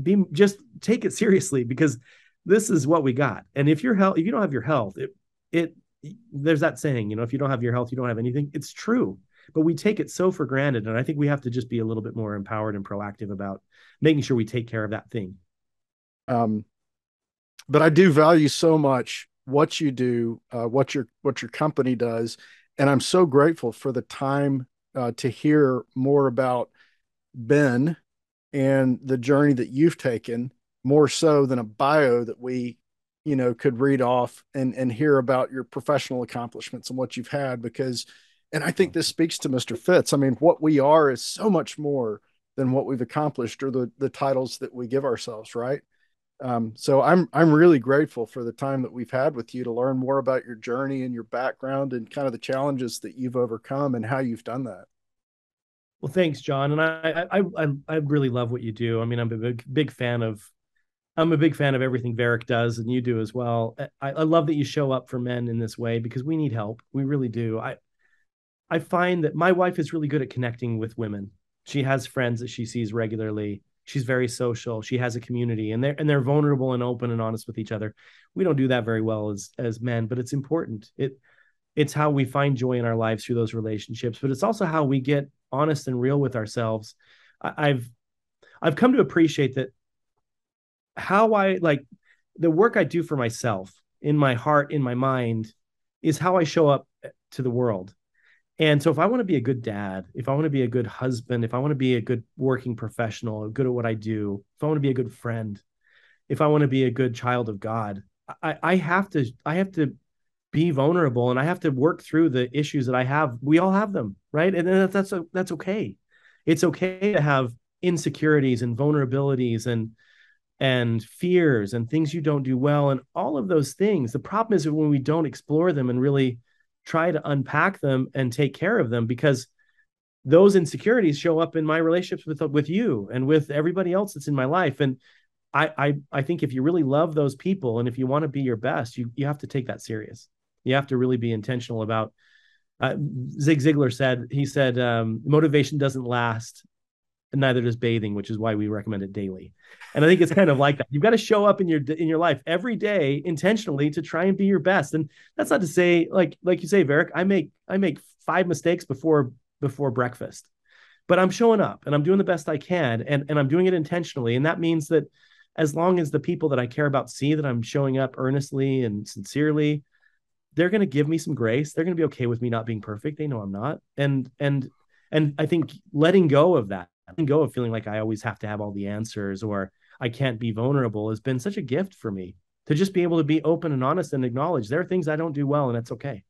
Be just take it seriously because this is what we got. And if your health, if you don't have your health, it, it, there's that saying, you know, if you don't have your health, you don't have anything. It's true but we take it so for granted. And I think we have to just be a little bit more empowered and proactive about making sure we take care of that thing. Um, but I do value so much what you do, uh, what your what your company does, and I'm so grateful for the time uh, to hear more about Ben and the journey that you've taken, more so than a bio that we, you know, could read off and and hear about your professional accomplishments and what you've had because and I think this speaks to Mr. Fitz. I mean, what we are is so much more than what we've accomplished or the the titles that we give ourselves, right? Um, so I'm I'm really grateful for the time that we've had with you to learn more about your journey and your background and kind of the challenges that you've overcome and how you've done that. Well, thanks, John, and I I I, I really love what you do. I mean, I'm a big big fan of I'm a big fan of everything Varick does, and you do as well. I, I love that you show up for men in this way because we need help. We really do. I I find that my wife is really good at connecting with women. She has friends that she sees regularly. She's very social. She has a community and they're and they're vulnerable and open and honest with each other. We don't do that very well as as men, but it's important. It it's how we find joy in our lives through those relationships, but it's also how we get honest and real with ourselves. I, I've I've come to appreciate that how I like the work I do for myself in my heart, in my mind, is how I show up to the world. And so if I want to be a good dad, if I want to be a good husband, if I want to be a good working professional, good at what I do, if I want to be a good friend, if I want to be a good child of God, I, I have to I have to be vulnerable and I have to work through the issues that I have. We all have them, right? And that's that's, that's okay. It's okay to have insecurities and vulnerabilities and and fears and things you don't do well and all of those things. The problem is when we don't explore them and really try to unpack them and take care of them because those insecurities show up in my relationships with with you and with everybody else that's in my life and I, I I think if you really love those people and if you want to be your best, you you have to take that serious. You have to really be intentional about. Uh, Zig Ziglar said he said um, motivation doesn't last, and neither does bathing, which is why we recommend it daily. And I think it's kind of like that. You've got to show up in your in your life every day intentionally to try and be your best. And that's not to say like like you say, Varick, I make I make five mistakes before before breakfast. but I'm showing up and I'm doing the best I can and, and I'm doing it intentionally. And that means that as long as the people that I care about see that I'm showing up earnestly and sincerely, they're going to give me some grace. They're going to be okay with me not being perfect. They know I'm not. And and and I think letting go of that, letting go of feeling like I always have to have all the answers or I can't be vulnerable has been such a gift for me to just be able to be open and honest and acknowledge there are things I don't do well and it's okay.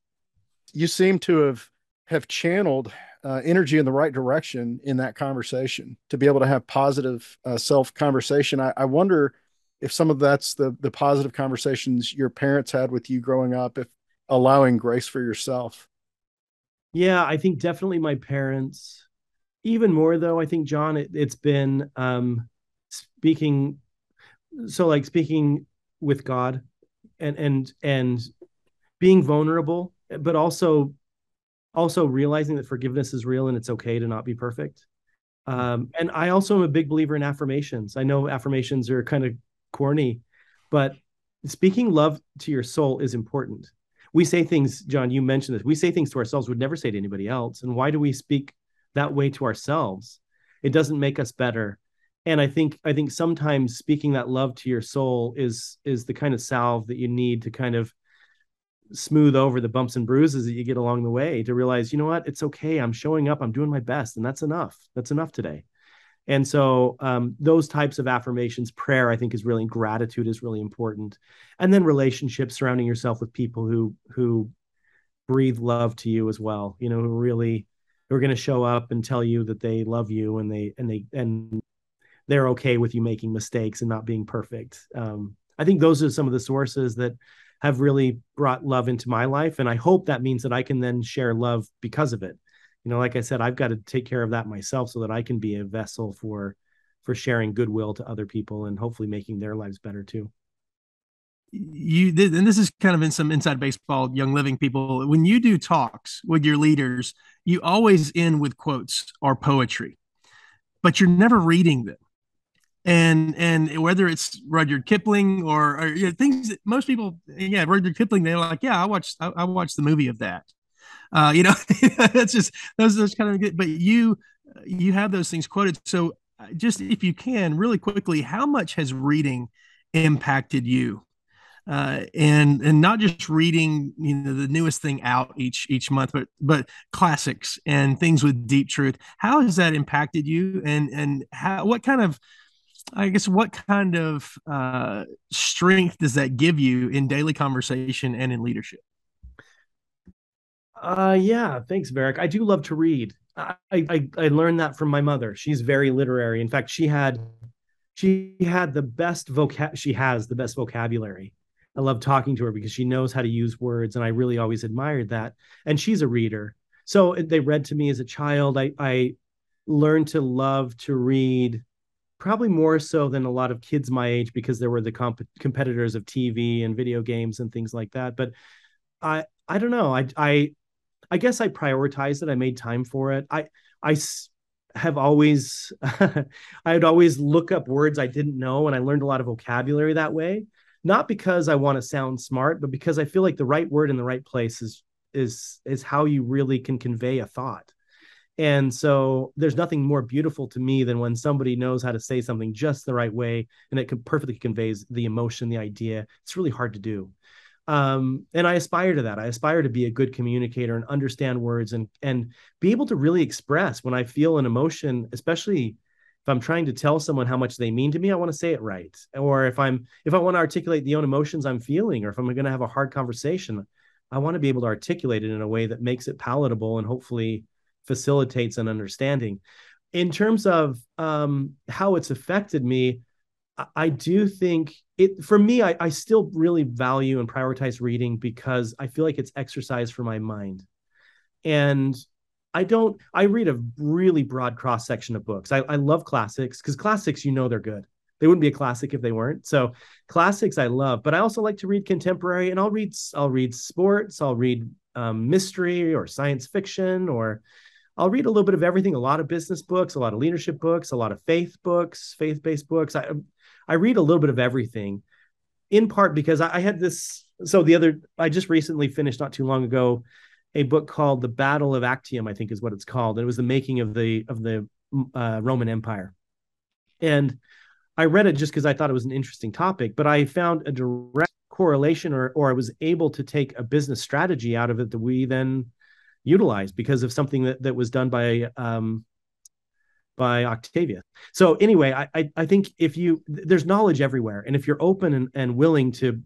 You seem to have have channeled uh, energy in the right direction in that conversation to be able to have positive uh, self conversation. I, I, wonder if some of that's the the positive conversations your parents had with you growing up, if allowing grace for yourself. Yeah, I think definitely my parents. Even more though, I think John, it, has been um, speaking. So like speaking with God, and and and being vulnerable, but also also realizing that forgiveness is real and it's okay to not be perfect. Um, and I also am a big believer in affirmations. I know affirmations are kind of corny, but speaking love to your soul is important. We say things, John, you mentioned this. We say things to ourselves we would never say to anybody else. And why do we speak that way to ourselves? It doesn't make us better. And I think I think sometimes speaking that love to your soul is is the kind of salve that you need to kind of smooth over the bumps and bruises that you get along the way to realize, you know what, it's okay. I'm showing up. I'm doing my best, and that's enough. That's enough today. And so um, those types of affirmations, prayer, I think is really gratitude is really important, and then relationships, surrounding yourself with people who who breathe love to you as well. You know, who really who are going to show up and tell you that they love you and they and they and they're okay with you making mistakes and not being perfect. Um, I think those are some of the sources that have really brought love into my life. And I hope that means that I can then share love because of it. You know, like I said, I've got to take care of that myself so that I can be a vessel for for sharing goodwill to other people and hopefully making their lives better too. You and this is kind of in some inside baseball, young living people. When you do talks with your leaders, you always end with quotes or poetry, but you're never reading them and and whether it's Rudyard Kipling or, or you know, things that most people, yeah, Rudyard Kipling, they're like, yeah, I watched I, I watched the movie of that. Uh, you know, [laughs] that's just those those kind of good. But you you have those things quoted. So uh, just if you can, really quickly, how much has reading impacted you? Uh, and and not just reading you know the newest thing out each each month but but classics and things with deep truth how has that impacted you and and how what kind of I guess what kind of uh, strength does that give you in daily conversation and in leadership? Uh, yeah, thanks, Varick. I do love to read. I, I I learned that from my mother. She's very literary. In fact, she had she had the best vocab. She has the best vocabulary. I love talking to her because she knows how to use words, and I really always admired that. And she's a reader, so uh, they read to me as a child. I I learned to love to read probably more so than a lot of kids my age because there were the comp- competitors of TV and video games and things like that. But I I don't know. I I I guess I prioritized it. I made time for it. I I have always [laughs] I would always look up words I didn't know and I learned a lot of vocabulary that way. Not because I want to sound smart, but because I feel like the right word in the right place is is is how you really can convey a thought. And so there's nothing more beautiful to me than when somebody knows how to say something just the right way and it perfectly conveys the emotion, the idea. It's really hard to do. Um, and I aspire to that. I aspire to be a good communicator and understand words and and be able to really express when I feel an emotion, especially I'm trying to tell someone how much they mean to me, I want to say it right. Or if I'm if I want to articulate the own emotions I'm feeling, or if I'm going to have a hard conversation, I want to be able to articulate it in a way that makes it palatable and hopefully facilitates an understanding. In terms of um, how it's affected me, I, I do think it for me, I, I still really value and prioritize reading because I feel like it's exercise for my mind. And I don't, I read a really broad cross section of books. I, I love classics because classics, you know, they're good. They wouldn't be a classic if they weren't. So classics I love, but I also like to read contemporary and I'll read, I'll read sports, I'll read um, mystery or science fiction or I'll read a little bit of everything, a lot of business books, a lot of leadership books, a lot of faith books, faith-based books. I I read a little bit of everything, in part because I, I had this. So the other, I just recently finished not too long ago a book called The Battle of Actium, I think is what it's called. It was the making of the of the uh, Roman Empire, and I read it just because I thought it was an interesting topic. But I found a direct correlation, or or I was able to take a business strategy out of it that we then utilized because of something that that was done by um, by Octavia. So anyway, I, I, I think if you there's knowledge everywhere, and if you're open and, and willing to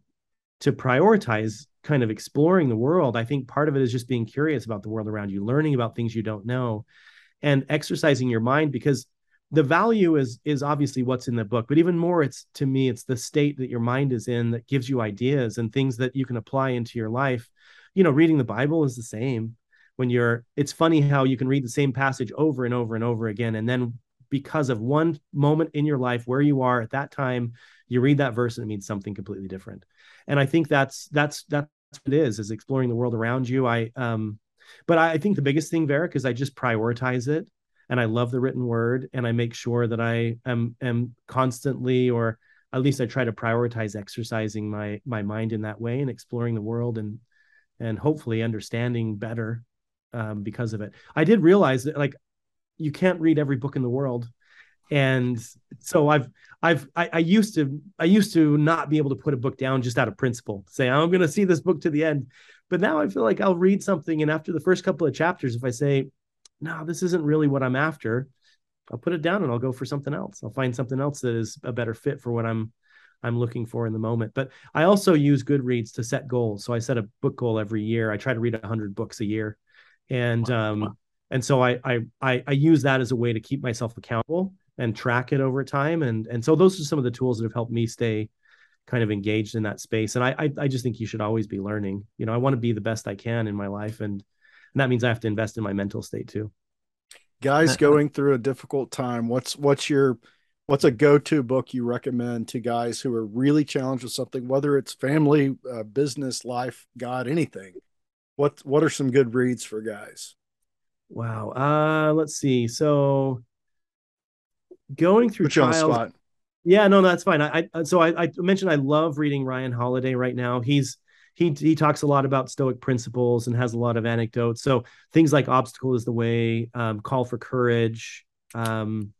to prioritize kind of exploring the world, I think part of it is just being curious about the world around you, learning about things you don't know, and exercising your mind because the value is is obviously what's in the book but even more it's to me it's the state that your mind is in that gives you ideas and things that you can apply into your life. You know reading the bible is the same when you're it's funny how you can read the same passage over and over and over again and then because of one moment in your life where you are at that time you read that verse and it means something completely different and i think that's that's that's what it is is exploring the world around you i um but i, I think the biggest thing Varick is i just prioritize it and i love the written word and i make sure that i am am constantly or at least i try to prioritize exercising my my mind in that way and exploring the world and and hopefully understanding better um, because of it. I did realize that like you can't read every book in the world, and so I've I've I, I used to I used to not be able to put a book down just out of principle, say I'm going to see this book to the end, but now I feel like I'll read something, and after the first couple of chapters, if I say, no, this isn't really what I'm after, I'll put it down and I'll go for something else. I'll find something else that is a better fit for what I'm I'm looking for in the moment. But I also use Goodreads to set goals. So I set a book goal every year. I try to read 100 books a year and wow. um and so I, I i use that as a way to keep myself accountable and track it over time and and so those are some of the tools that have helped me stay kind of engaged in that space and i i, I just think you should always be learning you know i want to be the best i can in my life and and that means i have to invest in my mental state too guys [laughs] going through a difficult time what's what's your what's a go-to book you recommend to guys who are really challenged with something whether it's family uh, business life god anything what what are some good reads for guys? Wow. Uh let's see. So going through Put trials. Yeah, no, that's fine. I, I so I, I mentioned I love reading Ryan Holiday right now. He's he he talks a lot about Stoic principles and has a lot of anecdotes. So things like obstacle is the way, um, call for courage. Um,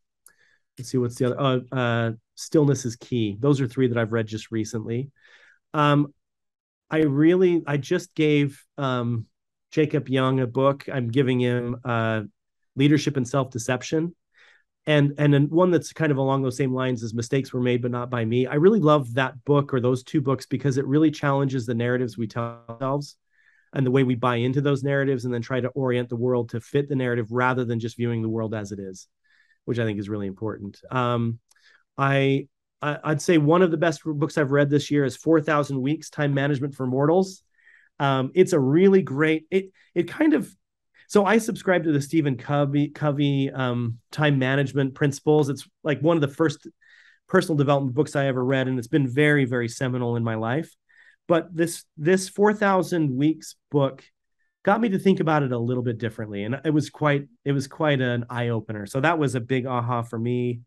let's see what's the other. Uh, uh, stillness is key. Those are three that I've read just recently. Um, I really I just gave um, Jacob Young a book. I'm giving him uh, leadership and self deception, and and then one that's kind of along those same lines as mistakes were made but not by me. I really love that book or those two books because it really challenges the narratives we tell ourselves and the way we buy into those narratives and then try to orient the world to fit the narrative rather than just viewing the world as it is, which I think is really important. Um, I I'd say one of the best books I've read this year is 4,000 Weeks Time Management for Mortals. Um, it's a really great, it, it kind of, so I subscribe to the Stephen Covey, Covey um, time management principles. It's like one of the first personal development books I ever read, and it's been very, very seminal in my life. But this this 4,000 Weeks book got me to think about it a little bit differently, and it was quite it was quite an eye opener. So that was a big aha for me.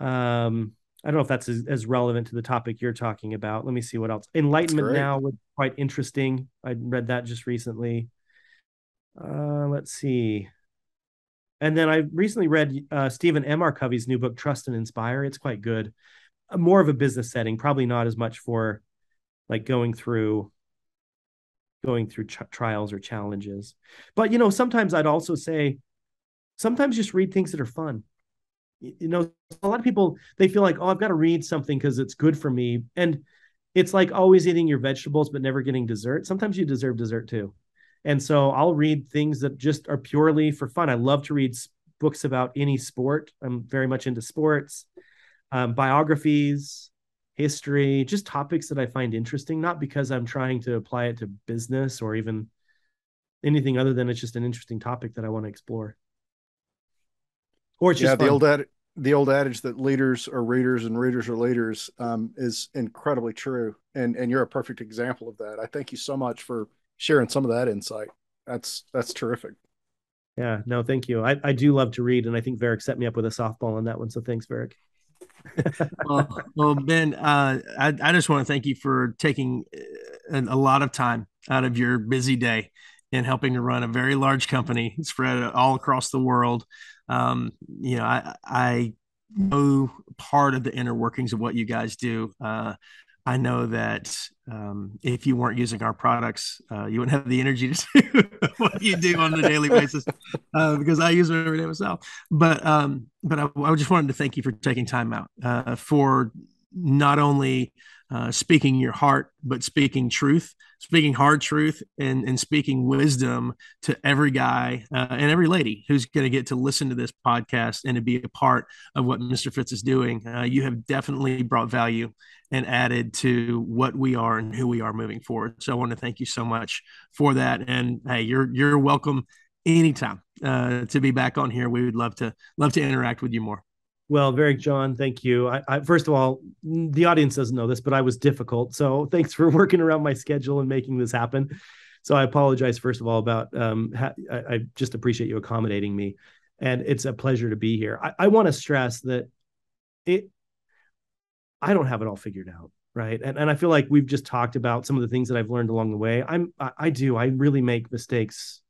Um, I don't know if that's as, as, relevant to the topic you're talking about. Let me see what else. Enlightenment Now was quite interesting. I read that just recently. Uh, let's see. And then I recently read uh, Stephen M. R. Covey's new book, Trust and Inspire. It's quite good. Uh, more of a business setting, probably not as much for like going through going through ch- trials or challenges. But you know, sometimes I'd also say sometimes just read things that are fun you know a lot of people they feel like oh i've got to read something because it's good for me and it's like always eating your vegetables but never getting dessert sometimes you deserve dessert too and so i'll read things that just are purely for fun. I love to read books about any sport. I'm very much into sports um, biographies history just topics that i find interesting not because i'm trying to apply it to business or even anything other than it's just an interesting topic that i want to explore. Or it's yeah, the old ad- the old adage that leaders are readers and readers are leaders um, is incredibly true, and and you're a perfect example of that. I thank you so much for sharing some of that insight. That's that's terrific. Yeah, no, thank you. I, I do love to read, and I think Varick set me up with a softball on that one. So thanks, Varick. [laughs] well, well, Ben, uh, I, I just want to thank you for taking uh, a lot of time out of your busy day and helping to run a very large company spread all across the world. Um, you know, I, I know part of the inner workings of what you guys do. Uh, I know that um, if you weren't using our products, uh, you wouldn't have the energy to [laughs] do what you do on a daily basis uh, because I use them every day myself. But um, but I, I, just wanted to thank you for taking time out uh, for not only uh, speaking your heart, but speaking truth, speaking hard truth, and, and speaking wisdom to every guy uh, and every lady who's going to get to listen to this podcast and to be a part of what Mr. Fitz is doing. Uh, you have definitely brought value and added to what we are and who we are moving forward. So I want to thank you so much for that. And hey, you're you're welcome anytime uh, to be back on here. We would love to love to interact with you more. Well, very John, thank you. I, I, first of all, the audience doesn't know this, but I was difficult. So [laughs] thanks for working around my schedule and making this happen. So I apologize first of all about. Um, ha- I, I, just appreciate you accommodating me, and it's a pleasure to be here. I, I want to stress that it. I don't have it all figured out, right? And and I feel like we've just talked about some of the things that I've learned along the way. I'm I, I do. I really make mistakes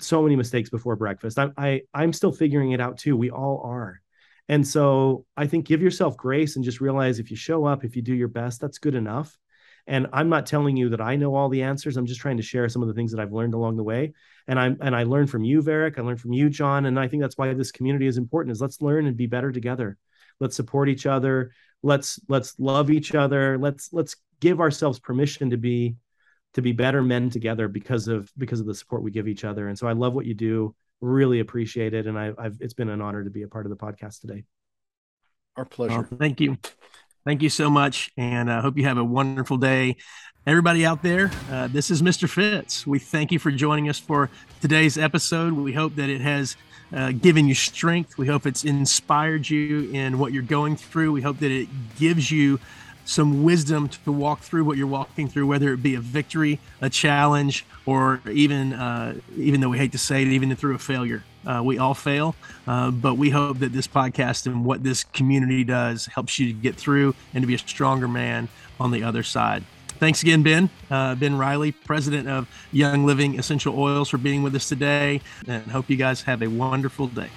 so many mistakes before breakfast. I, I I'm still figuring it out too. We all are. And so I think give yourself grace and just realize if you show up, if you do your best, that's good enough. And I'm not telling you that I know all the answers. I'm just trying to share some of the things that I've learned along the way. And I'm and I learned from you, Varick. I learned from you, John. And I think that's why this community is important. Is let's learn and be better together. Let's support each other. Let's let's love each other. Let's let's give ourselves permission to be to be better men together because of because of the support we give each other. And so I love what you do really appreciate it. And I, have it's been an honor to be a part of the podcast today. Our pleasure. Well, thank you. Thank you so much. And I uh, hope you have a wonderful day. Everybody out there, uh, this is Mr. Fitz. We thank you for joining us for today's episode. We hope that it has uh, given you strength. We hope it's inspired you in what you're going through. We hope that it gives you some wisdom to walk through what you're walking through, whether it be a victory, a challenge, or even uh, even though we hate to say it, even through a failure. Uh, we all fail, uh, but we hope that this podcast and what this community does helps you to get through and to be a stronger man on the other side. Thanks again, Ben. Uh, ben Riley, president of Young Living Essential Oils, for being with us today, and hope you guys have a wonderful day.